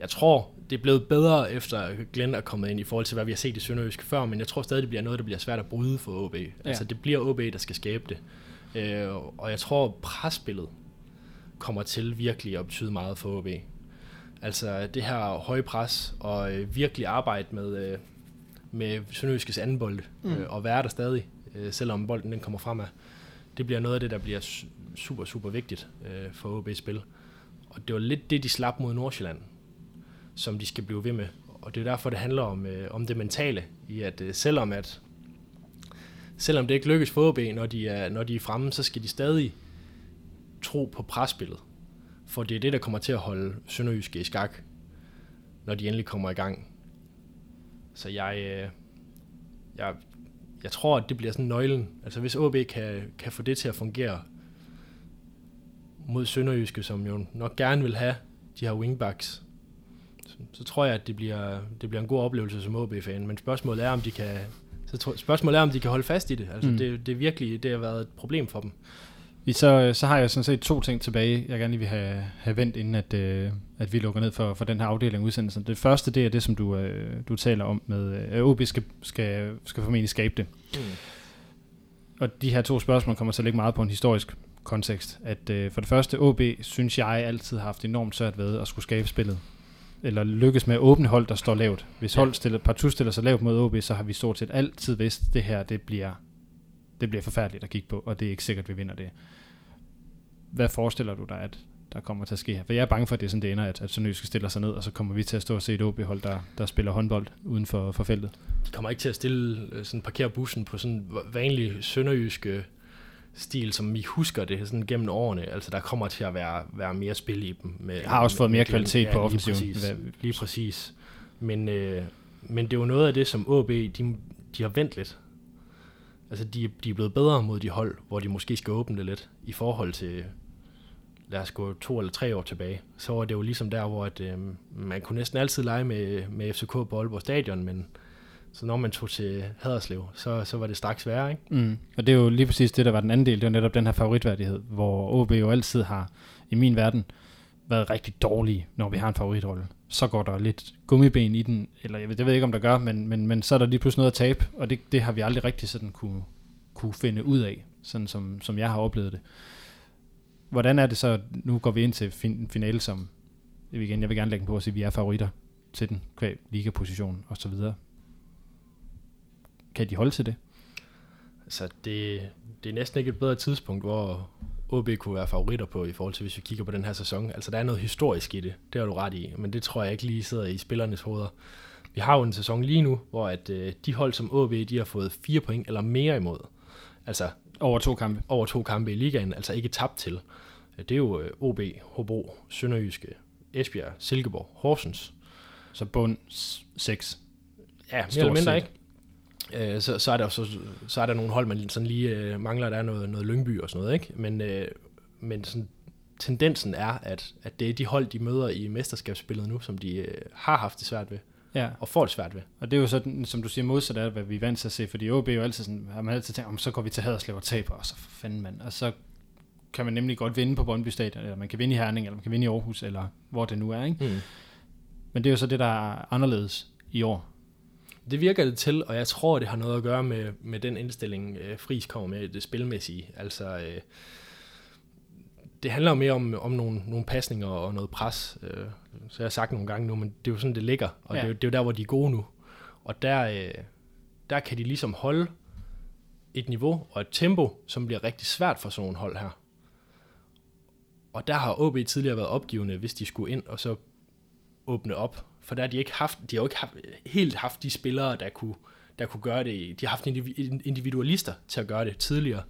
jeg tror, det er blevet bedre efter Glenn er kommet ind i forhold til, hvad vi har set i Sønderjysk før, men jeg tror stadig, det bliver noget, der bliver svært at bryde for OB. Ja. Altså, det bliver OB, der skal skabe det. Øh, og jeg tror, presspillet kommer til virkelig at betyde meget for OB. Altså, det her høje pres og øh, virkelig arbejde med, øh, med Sønderjyskes anden bold, mm. øh, og være der stadig, øh, selvom bolden den kommer fremad. Det bliver noget af det, der bliver su- super, super vigtigt øh, for OB's spil. Og det var lidt det, de slap mod Nordsjælland, som de skal blive ved med. Og det er derfor, det handler om, øh, om det mentale, i at øh, selvom at selvom det ikke lykkes for OB, når de, er, når de er fremme, så skal de stadig tro på presspillet. For det er det, der kommer til at holde Sønderjyske i skak, når de endelig kommer i gang. Så jeg, øh, jeg, jeg tror, at det bliver sådan nøglen. Altså hvis OB kan, kan få det til at fungere mod Sønderjyske, som jo nok gerne vil have de her wingbacks, så, så tror jeg, at det bliver, det bliver en god oplevelse som OB-fan. Men spørgsmålet er, om de kan, så tror, spørgsmålet er, om de kan holde fast i det. Altså Mm. det, det er virkelig, det har været et problem for dem. Vi så, så har jeg sådan set to ting tilbage, jeg gerne lige vil have, have vendt, inden at, øh, at vi lukker ned for, for den her afdeling af udsendelsen. Det første, det er det, som du, øh, du taler om med, at OB skal, skal, skal formentlig skabe det. Mm. Og de her to spørgsmål kommer til at ligge meget på en historisk kontekst. At øh, for det første, OB synes jeg altid har haft enormt svært ved at skulle skabe spillet. Eller lykkes med at åbne hold, der står lavt. Hvis hold stiller, partout stiller sig lavt mod OB, så har vi stort set altid vidst, at det her det bliver, det bliver forfærdeligt at kigge på, og det er ikke sikkert, at vi vinder det. Hvad forestiller du dig, at der kommer til at ske her? For jeg er bange for, at det er sådan, det ender, at, at Sønderjyske stiller sig ned, og så kommer vi til at stå og se et OB-hold, der, der spiller håndbold uden for, for feltet. De kommer ikke til at stille, øh, sådan parkere bussen på sådan vanlig sønderjyske stil, som vi husker det sådan gennem årene. Altså der kommer til at være, være mere spil i dem. Med, har også fået med mere Glenn. kvalitet på lige offensiven. Præcis, Hvad- lige præcis. Men, øh, men det er jo noget af det, som AB, de, de har vendt lidt. Altså de, de er blevet bedre mod de hold, hvor de måske skal åbne det lidt, i forhold til, lad os gå to eller tre år tilbage. Så var det jo ligesom der, hvor at, øh, man kunne næsten altid lege med, med FCK på Aalborg Stadion, men så når man tog til Haderslev, så, så var det straks værre, ikke? Mm. Og det er jo lige præcis det, der var den anden del. Det var netop den her favoritværdighed, hvor OB jo altid har, i min verden, været rigtig dårlige, når vi har en favoritrolle. Så går der lidt gummiben i den, eller jeg ved, det ved jeg ikke, om der gør, men, men, men så er der lige pludselig noget at tabe, og det, det har vi aldrig rigtig sådan kunne, kunne finde ud af, sådan som, som jeg har oplevet det. Hvordan er det så, nu går vi ind til fin, finale, som igen, jeg vil gerne lægge på at sige, at vi er favoritter til den, kvæg, ligaposition og så videre. Kan de holde til det? Altså, det, det er næsten ikke et bedre tidspunkt, hvor OB kunne være favoritter på, i forhold til, hvis vi kigger på den her sæson. Altså, der er noget historisk i det, det har du ret i, men det tror jeg ikke lige sidder i spillernes hoveder. Vi har jo en sæson lige nu, hvor at, øh, de hold som OB, de har fået fire point eller mere imod. Altså, Over to kampe. over to kampe i ligaen, altså ikke tabt til. Det er jo øh, OB, Hobro, Sønderjyske, Esbjerg, Silkeborg, Horsens. Så bund 6. Ja, mere Stort eller mindre set. ikke. Øh, så, så, er der, så, så er der nogle hold, man sådan lige øh, mangler, der er noget, noget Lyngby og sådan noget, ikke? Men, øh, men sådan, tendensen er, at, at det er de hold, de møder i mesterskabsspillet nu, som de øh, har haft det svært ved, Ja, og får det svært ved. og det er jo sådan, som du siger, modsat af, hvad vi er vant til at se, fordi OB er jo altid sådan, har man altid tænkt, om så går vi til Haderslev og taber, og så for fanden mand, og så kan man nemlig godt vinde på Brøndby Stadion, eller man kan vinde i Herning, eller man kan vinde i Aarhus, eller hvor det nu er, ikke? Mm. Men det er jo så det, der er anderledes i år. Det virker det til, og jeg tror, det har noget at gøre med, med den indstilling, øh, Friis kommer med, det spilmæssige. Altså, øh, det handler jo mere om, om nogle, nogle pasninger og noget pres. Øh, så jeg har sagt nogle gange nu, men det er jo sådan, det ligger, og ja. det, er jo, det er jo der, hvor de er gode nu. Og der, øh, der kan de ligesom holde et niveau og et tempo, som bliver rigtig svært for sådan nogle hold her. Og der har OB tidligere været opgivende, hvis de skulle ind og så åbne op. For der har de ikke haft, de har jo ikke haft, helt haft de spillere, der kunne, der kunne gøre det. De har haft indivi- individualister til at gøre det tidligere.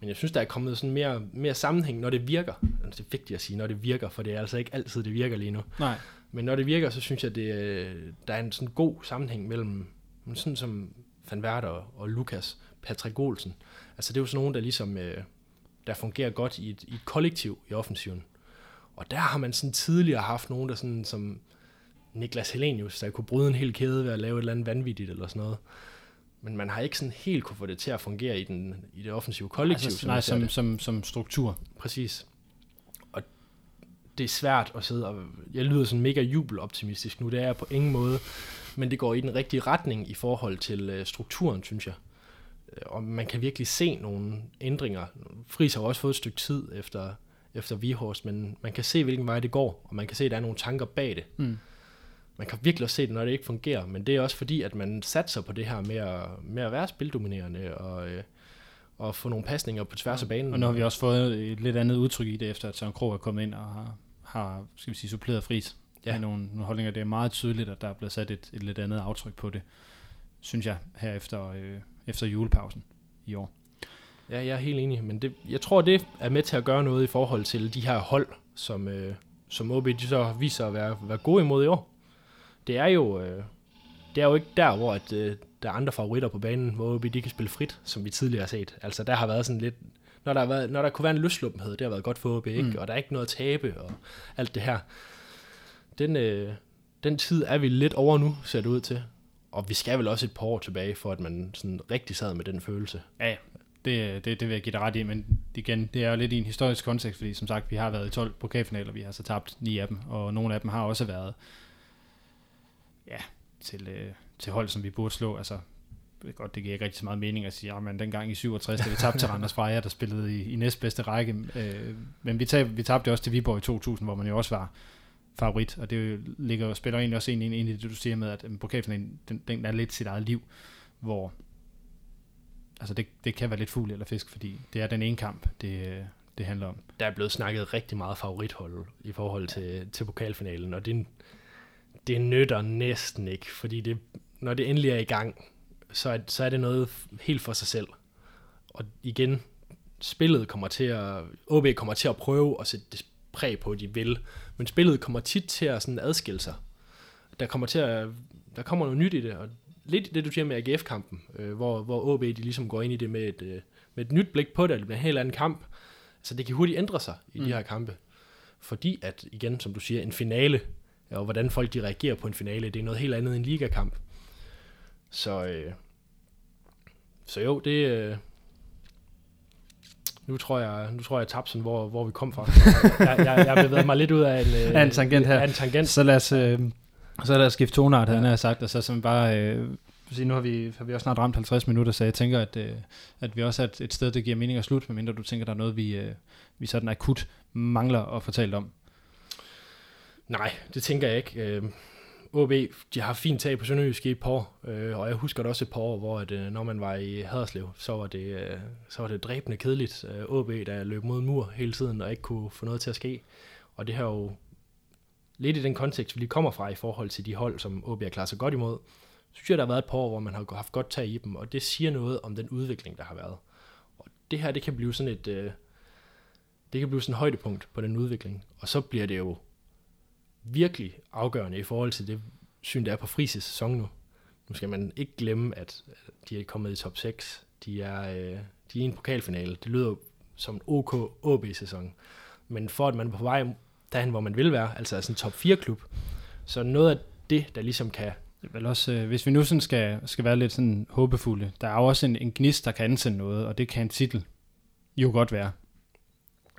Men jeg synes, der er kommet sådan mere, mere sammenhæng, når det virker. Det er vigtigt at sige, når det virker, for det er altså ikke altid, det virker lige nu. Nej. Men når det virker, så synes jeg, det, der er en sådan god sammenhæng mellem sådan som Van Werter og, og Lukas, Patrick Olsen. Altså det er jo sådan nogen, der ligesom, øh, der fungerer godt i et, i et kollektiv i offensiven. Og der har man sådan tidligere haft nogen, der sådan som Niklas Helenius, der kunne bryde en hel kæde ved at lave et eller andet vanvittigt eller sådan noget. Men man har ikke sådan helt kunne få det til at fungere i, den, i det offensive kollektiv. Altså, som nej, som, det. som, som struktur. Præcis. Og det er svært at sidde og... Jeg lyder sådan mega jubeloptimistisk nu, det er jeg på ingen måde. Men det går i den rigtige retning i forhold til øh, strukturen, synes jeg. Øh, Og man kan virkelig se nogle ændringer. Friis har også fået et stykke tid efter, efter Vihorst, men man kan se, hvilken vej det går, og man kan se, at der er nogle tanker bag det. Mm. Man kan virkelig også se det, når det ikke fungerer, men det er også fordi, at man satser på det her med at, med at være spildominerende og, øh, og få nogle pasninger på tværs af banen. Og nu har vi også fået et lidt andet udtryk i det, efter at Søren Krog er kommet ind og har, har skal vi sige, suppleret fris ja. Med nogle, nogle holdninger. Det er meget tydeligt, at der er blevet sat et, et lidt andet aftryk på det, synes jeg, her efter, øh, efter julepausen i år. Ja, jeg er helt enig, men det, jeg tror, det er med til at gøre noget i forhold til de her hold, som, øh, som OB de så viser at være, være gode imod i år. Det er jo, øh, det er jo ikke der, hvor at, øh, der er andre favoritter på banen, hvor OB de kan spille frit, som vi tidligere har set. Altså, der har været sådan lidt... Når der, har været, når der kunne være en løsluppenhed, det har været godt for OB, ikke? Mm. og der er ikke noget at tabe, og alt det her. Den, øh, den tid er vi lidt over nu, ser det ud til. Og vi skal vel også et par år tilbage, for at man sådan rigtig sad med den følelse. Ja, det, det, det vil jeg give dig ret i, men igen, det er jo lidt i en historisk kontekst, fordi som sagt, vi har været i 12 pokalfinaler, vi har så tabt 9 af dem, og nogle af dem har også været ja, til, øh, til hold, som vi burde slå. Altså, det, ved godt, det giver ikke rigtig så meget mening at sige, ah, at dengang i 67, da vi tabte til Randers Freja, der spillede i, i næstbedste række, øh, men vi, tab, vi tabte også til Viborg i 2000, hvor man jo også var favorit, og det ligger, jo- spiller egentlig også ind, ind, ind i det, du siger med, at øh, pokalfinalen, den, den er lidt sit eget liv, hvor altså det, det kan være lidt fugl eller fisk, fordi det er den ene kamp, det, det handler om. der er blevet snakket rigtig meget favorithold i forhold til, til pokalfinalen, og det, det nytter næsten ikke, fordi det, når det endelig er i gang, så er, så er det noget helt for sig selv. Og igen, spillet kommer til at, OB kommer til at prøve at sætte det præg på, de vil, men spillet kommer tit til at sådan adskille sig. Der kommer til at, der kommer noget nyt i det, og lidt det, du siger med AGF-kampen, øh, hvor, hvor OB de ligesom går ind i det med et, øh, med et nyt blik på det, og det bliver en helt anden kamp. Så det kan hurtigt ændre sig i mm. de her kampe. Fordi at, igen, som du siger, en finale, og hvordan folk de reagerer på en finale, det er noget helt andet end en ligakamp. Så, øh, så jo, det... Øh, nu tror jeg, nu tror jeg, sådan, hvor, hvor vi kom fra. <laughs> jeg, jeg, jeg har bevæget mig lidt ud af en, <laughs> øh, en tangent her. En tangent. Så lad os, øh, så lad os skifte tonart, han har sagt, og så som bare, øh, sige, nu har vi, har vi også snart ramt 50 minutter, så jeg tænker, at, øh, at vi også er et, sted, der giver mening at slutte, medmindre du tænker, der er noget, vi, øh, vi sådan akut mangler at fortælle om. Nej, det tænker jeg ikke. Øh, OB, de har fint tag på Sønderjysk i et par år, øh, og jeg husker det også et par år, hvor at, øh, når man var i Haderslev, så var det, øh, så var det dræbende kedeligt. Øh, OB, der løb mod mur hele tiden og ikke kunne få noget til at ske. Og det her jo lidt i den kontekst, vi lige kommer fra i forhold til de hold, som OB har klaret sig godt imod, synes jeg, der har været et par år, hvor man har haft godt tag i dem, og det siger noget om den udvikling, der har været. Og det her, det kan blive sådan et, øh, det kan blive sådan et højdepunkt på den udvikling, og så bliver det jo virkelig afgørende i forhold til det syn, der er på Frises sæson nu. Nu skal man ikke glemme, at de er kommet i top 6. De er, øh, de er i en pokalfinale. Det lyder som en OK OB-sæson. Men for at man er på vej derhen, hvor man vil være, altså sådan en top 4-klub, så noget af det, der ligesom kan Vel også, øh, hvis vi nu sådan skal, skal være lidt sådan håbefulde, der er jo også en, en gnist, der kan ansende noget, og det kan en titel jo godt være.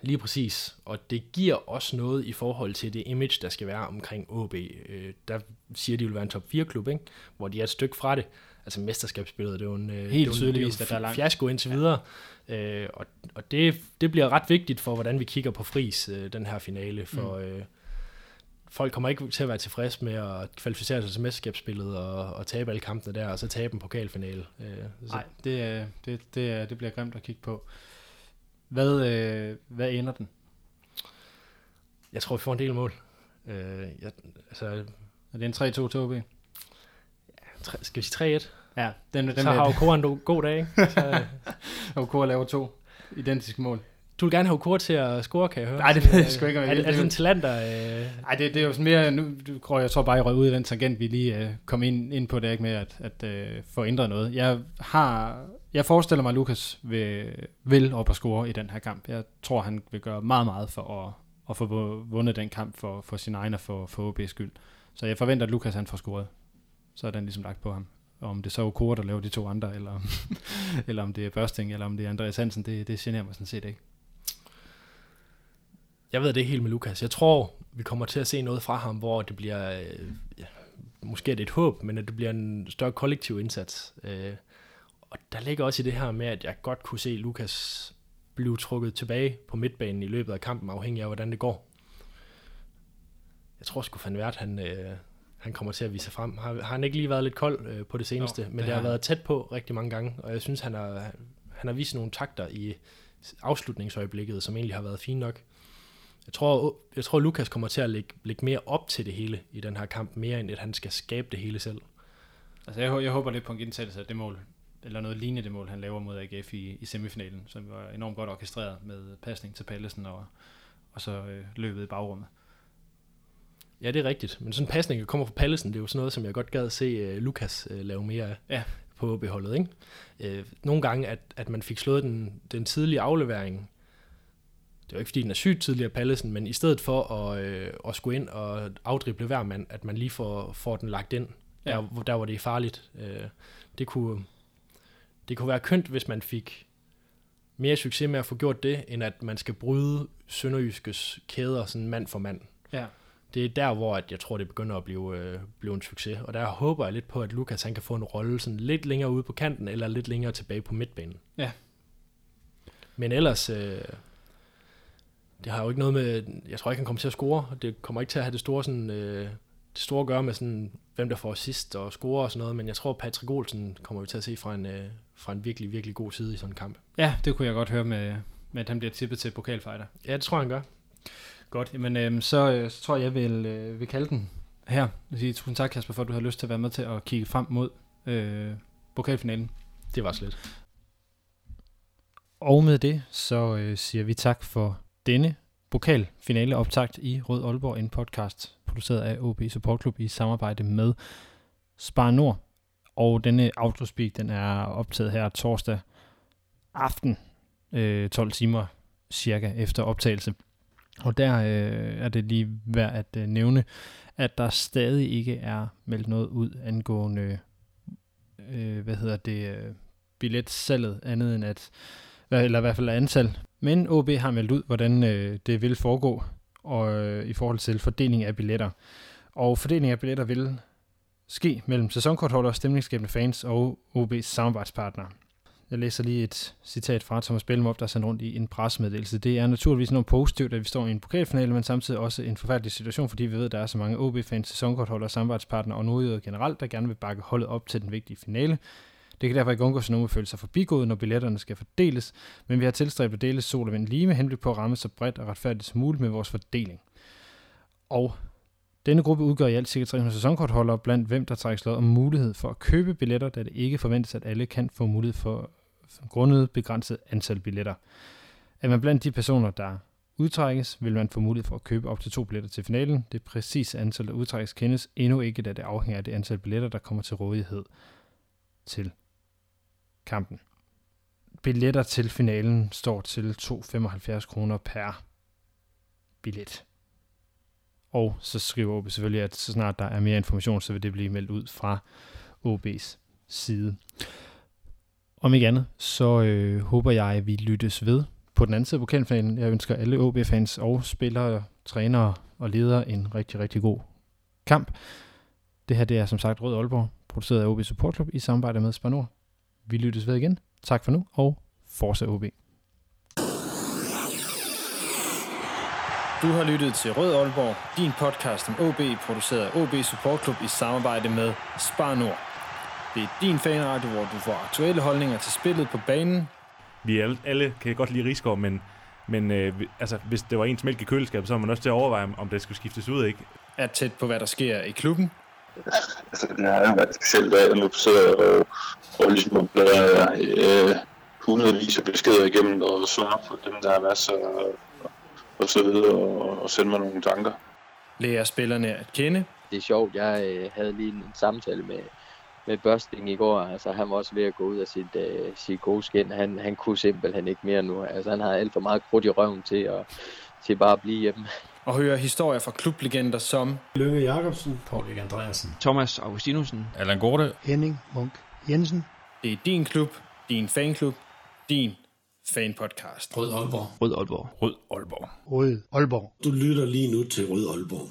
Lige præcis, og det giver også noget i forhold til det image, der skal være omkring OB. Øh, der siger de vil være en top 4-klub, ikke? hvor de er et stykke fra det. Altså mesterskabsspillet, det er jo en, øh, Helt det jo en, det jo tydeligvis, der er langt. fiasko indtil videre. Øh, og og det, det bliver ret vigtigt for, hvordan vi kigger på Fris, øh, den her finale. For mm. øh, folk kommer ikke til at være tilfredse med at kvalificere sig til mesterskabsspillet og, og tabe alle kampene der, og så tabe en pokalfinale. Øh, så Nej, det, det, det, det bliver grimt at kigge på. Hvad, øh, hvad ender den? Jeg tror, vi får en del mål. Øh, jeg, altså, Er det en 3-2 til OB? tre, skal vi sige 3-1? Ja, den, den så har Okora en god dag, ikke? <laughs> Så, OK laver to identiske mål. Du vil gerne have Okora til at score, kan jeg høre. Nej, det ved jeg sgu ikke, er, vil. det, er det sådan en talent, der... Øh, Nej, det, det er jo sådan mere, nu tror jeg, jeg tror bare, jeg røg ud i den tangent, vi lige øh, kom ind, ind på det, ikke med at, at øh, få ændret noget. Jeg har, jeg forestiller mig, at Lukas vil, vil op og score i den her kamp. Jeg tror, han vil gøre meget, meget for at, at få vu- vundet den kamp for, for sin egen og for, for OB's skyld. Så jeg forventer, at Lukas han får scoret. Så er den ligesom lagt på ham. Om det så er Okora, der laver de to andre, eller, <laughs> eller om det er Børsting, eller om det er Andreas Hansen, det, det generer mig sådan set ikke. Jeg ved det helt med Lukas. Jeg tror, vi kommer til at se noget fra ham, hvor det bliver... Øh, ja, måske er det et håb, men at det bliver en større kollektiv indsats. Øh, og der ligger også i det her med, at jeg godt kunne se Lukas blive trukket tilbage på midtbanen i løbet af kampen, afhængig af, hvordan det går. Jeg tror sgu fandme, at han, øh, han kommer til at vise sig frem. Har, har han ikke lige været lidt kold øh, på det seneste, Jo, men det det har har han. været tæt på rigtig mange gange, og jeg synes, han har, han har vist nogle takter i afslutningsøjeblikket, som egentlig har været fine nok. Jeg tror, jeg tror Lukas kommer til at lægge, lægge mere op til det hele i den her kamp, mere end at han skal skabe det hele selv. Altså, jeg, jeg håber lidt på en gentagelse af det mål, eller noget lignende det mål, han laver mod AGF i, i semifinalen, som var enormt godt orkestreret med pasning til Pallesen og, og så øh, løbet i bagrummet. Ja, det er rigtigt. Men sådan en pasning, der kommer fra Pallesen, det er jo sådan noget, som jeg godt gad se uh, Lukas uh, lave mere af Ja. på beholdet. Ikke? Uh, nogle gange, at, at man fik slået den, den tidlige aflevering, det jo ikke fordi, den er sygt tidligere Pallesen, men i stedet for at, øh, at skulle ind og afdrible hver mand, at man lige får, får den lagt ind, Ja. der, hvor- der hvor det er farligt. Øh, det, kunne, det kunne være kønt, hvis man fik mere succes med at få gjort det, end at man skal bryde Sønderjyskes kæder sådan mand for mand. Ja. Det er der, hvor at jeg tror, det begynder at blive, øh, blive en succes. Og der håber jeg lidt på, at Lukas han kan få en rolle sådan lidt længere ude på kanten, eller lidt længere tilbage på midtbanen. Ja. Men ellers, øh, det har jo ikke noget med, jeg tror ikke, han kommer til at score. Det kommer ikke til at have det store, sådan, øh, det store at gøre med, sådan, hvem der får sidst og score og sådan noget, men jeg tror, Patrick Olsen kommer vi til at se fra en, øh, fra en virkelig, virkelig god side i sådan en kamp. Ja, det kunne jeg godt høre med, med at han bliver tippet til pokalfighter. Ja, det tror jeg, han gør. Godt, jamen øh, så, øh, så tror jeg, jeg vil, øh, vil kalde den her. Jeg sige tusind tak, Kasper, for at du har lyst til at være med til at kigge frem mod øh, pokalfinalen. Det var slet. Og med det, så øh, siger vi tak for denne pokalfinale optakt i Rød Aalborg, en podcast produceret af OB Support Club i samarbejde med Spar Nord. Og denne Autospeak, den er optaget her torsdag aften, øh, 12 timer cirka efter optagelse. Og der øh, er det lige værd at øh, nævne, at der stadig ikke er meldt noget ud angående, øh, hvad hedder det, øh, billetsalget, andet end at eller i hvert fald antal. Men OB har meldt ud, hvordan øh, det vil foregå og, øh, i forhold til fordeling af billetter. Og fordeling af billetter vil ske mellem sæsonkortholdere, stemningsskabende fans og OB's samarbejdspartnere. Jeg læser lige et citat fra Thomas Bellum der er sendt rundt i en pressemeddelelse. Det er naturligvis noget positivt, at vi står i en pokalfinale, men samtidig også en forfærdelig situation, fordi vi ved, at der er så mange OB-fans, sæsonkortholdere, samarbejdspartnere og nordjyder generelt, der gerne vil bakke holdet op til den vigtige finale. Det kan derfor ikke undgås, at nogen vil føle sig forbigået, når billetterne skal fordeles, men vi har tilstræbt at dele sol og vind lige med henblik på at ramme så bredt og retfærdigt som muligt med vores fordeling. Og denne gruppe udgør i alt cirka 300 sæsonkortholdere, blandt hvem der trækkes lod om mulighed for at købe billetter, da det ikke forventes, at alle kan få mulighed for grundet begrænset antal billetter. Er man blandt de personer, der udtrækkes, vil man få mulighed for at købe op til to billetter til finalen. Det præcise antal, der udtrækkes, kendes endnu ikke, da det afhænger af det antal billetter, der kommer til rådighed til kampen. Billetter til finalen står til 2,75 kroner per billet. Og så skriver OB selvfølgelig, at så snart der er mere information, så vil det blive meldt ud fra OB's side. Om ikke andet, så øh, håber jeg, at vi lyttes ved på den anden side af pokalfinalen. Jeg ønsker alle OB-fans og spillere, trænere og ledere en rigtig, rigtig god kamp. Det her det er som sagt Rød Aalborg, produceret af OB Support Club i samarbejde med Spanor. Vi lyttes ved igen. Tak for nu, og fortsæt OB. Du har lyttet til Rød Aalborg, din podcast om OB, produceret af OB Support Club i samarbejde med Spar Nord. Det er din fanradio, hvor du får aktuelle holdninger til spillet på banen. Vi alle, alle kan godt lide Rigsgaard, men, men øh, altså, hvis det var ens mælk i køleskabet, så var man også til at overveje, om det skulle skiftes ud, ikke? Er tæt på, hvad der sker i klubben. Altså, det har været specielt, at jeg nu sidder og, og ligesom bladrer øh, hundredvis af beskeder igennem og svarer på dem, der har været så og så videre, og, og sende mig nogle tanker. Lærer spillerne at kende. Det er sjovt, jeg øh, havde lige en samtale med, med Børsting i går. Altså, han var også ved at gå ud af sit, øh, sit gode skin. Han, han kunne simpelthen ikke mere nu. Altså, han har alt for meget krudt i røven til at, til bare at blive hjemme. Og høre historier fra klublegender som Lønge Jacobsen, Paul Andreasen, Thomas Augustinusen, Allan Gorte, Henning Munk Jensen. Det er din klub, din fanklub, din fanpodcast. Rød Aalborg. Rød Aalborg. Rød Aalborg. Rød Aalborg. Du lytter lige nu til Rød Aalborg.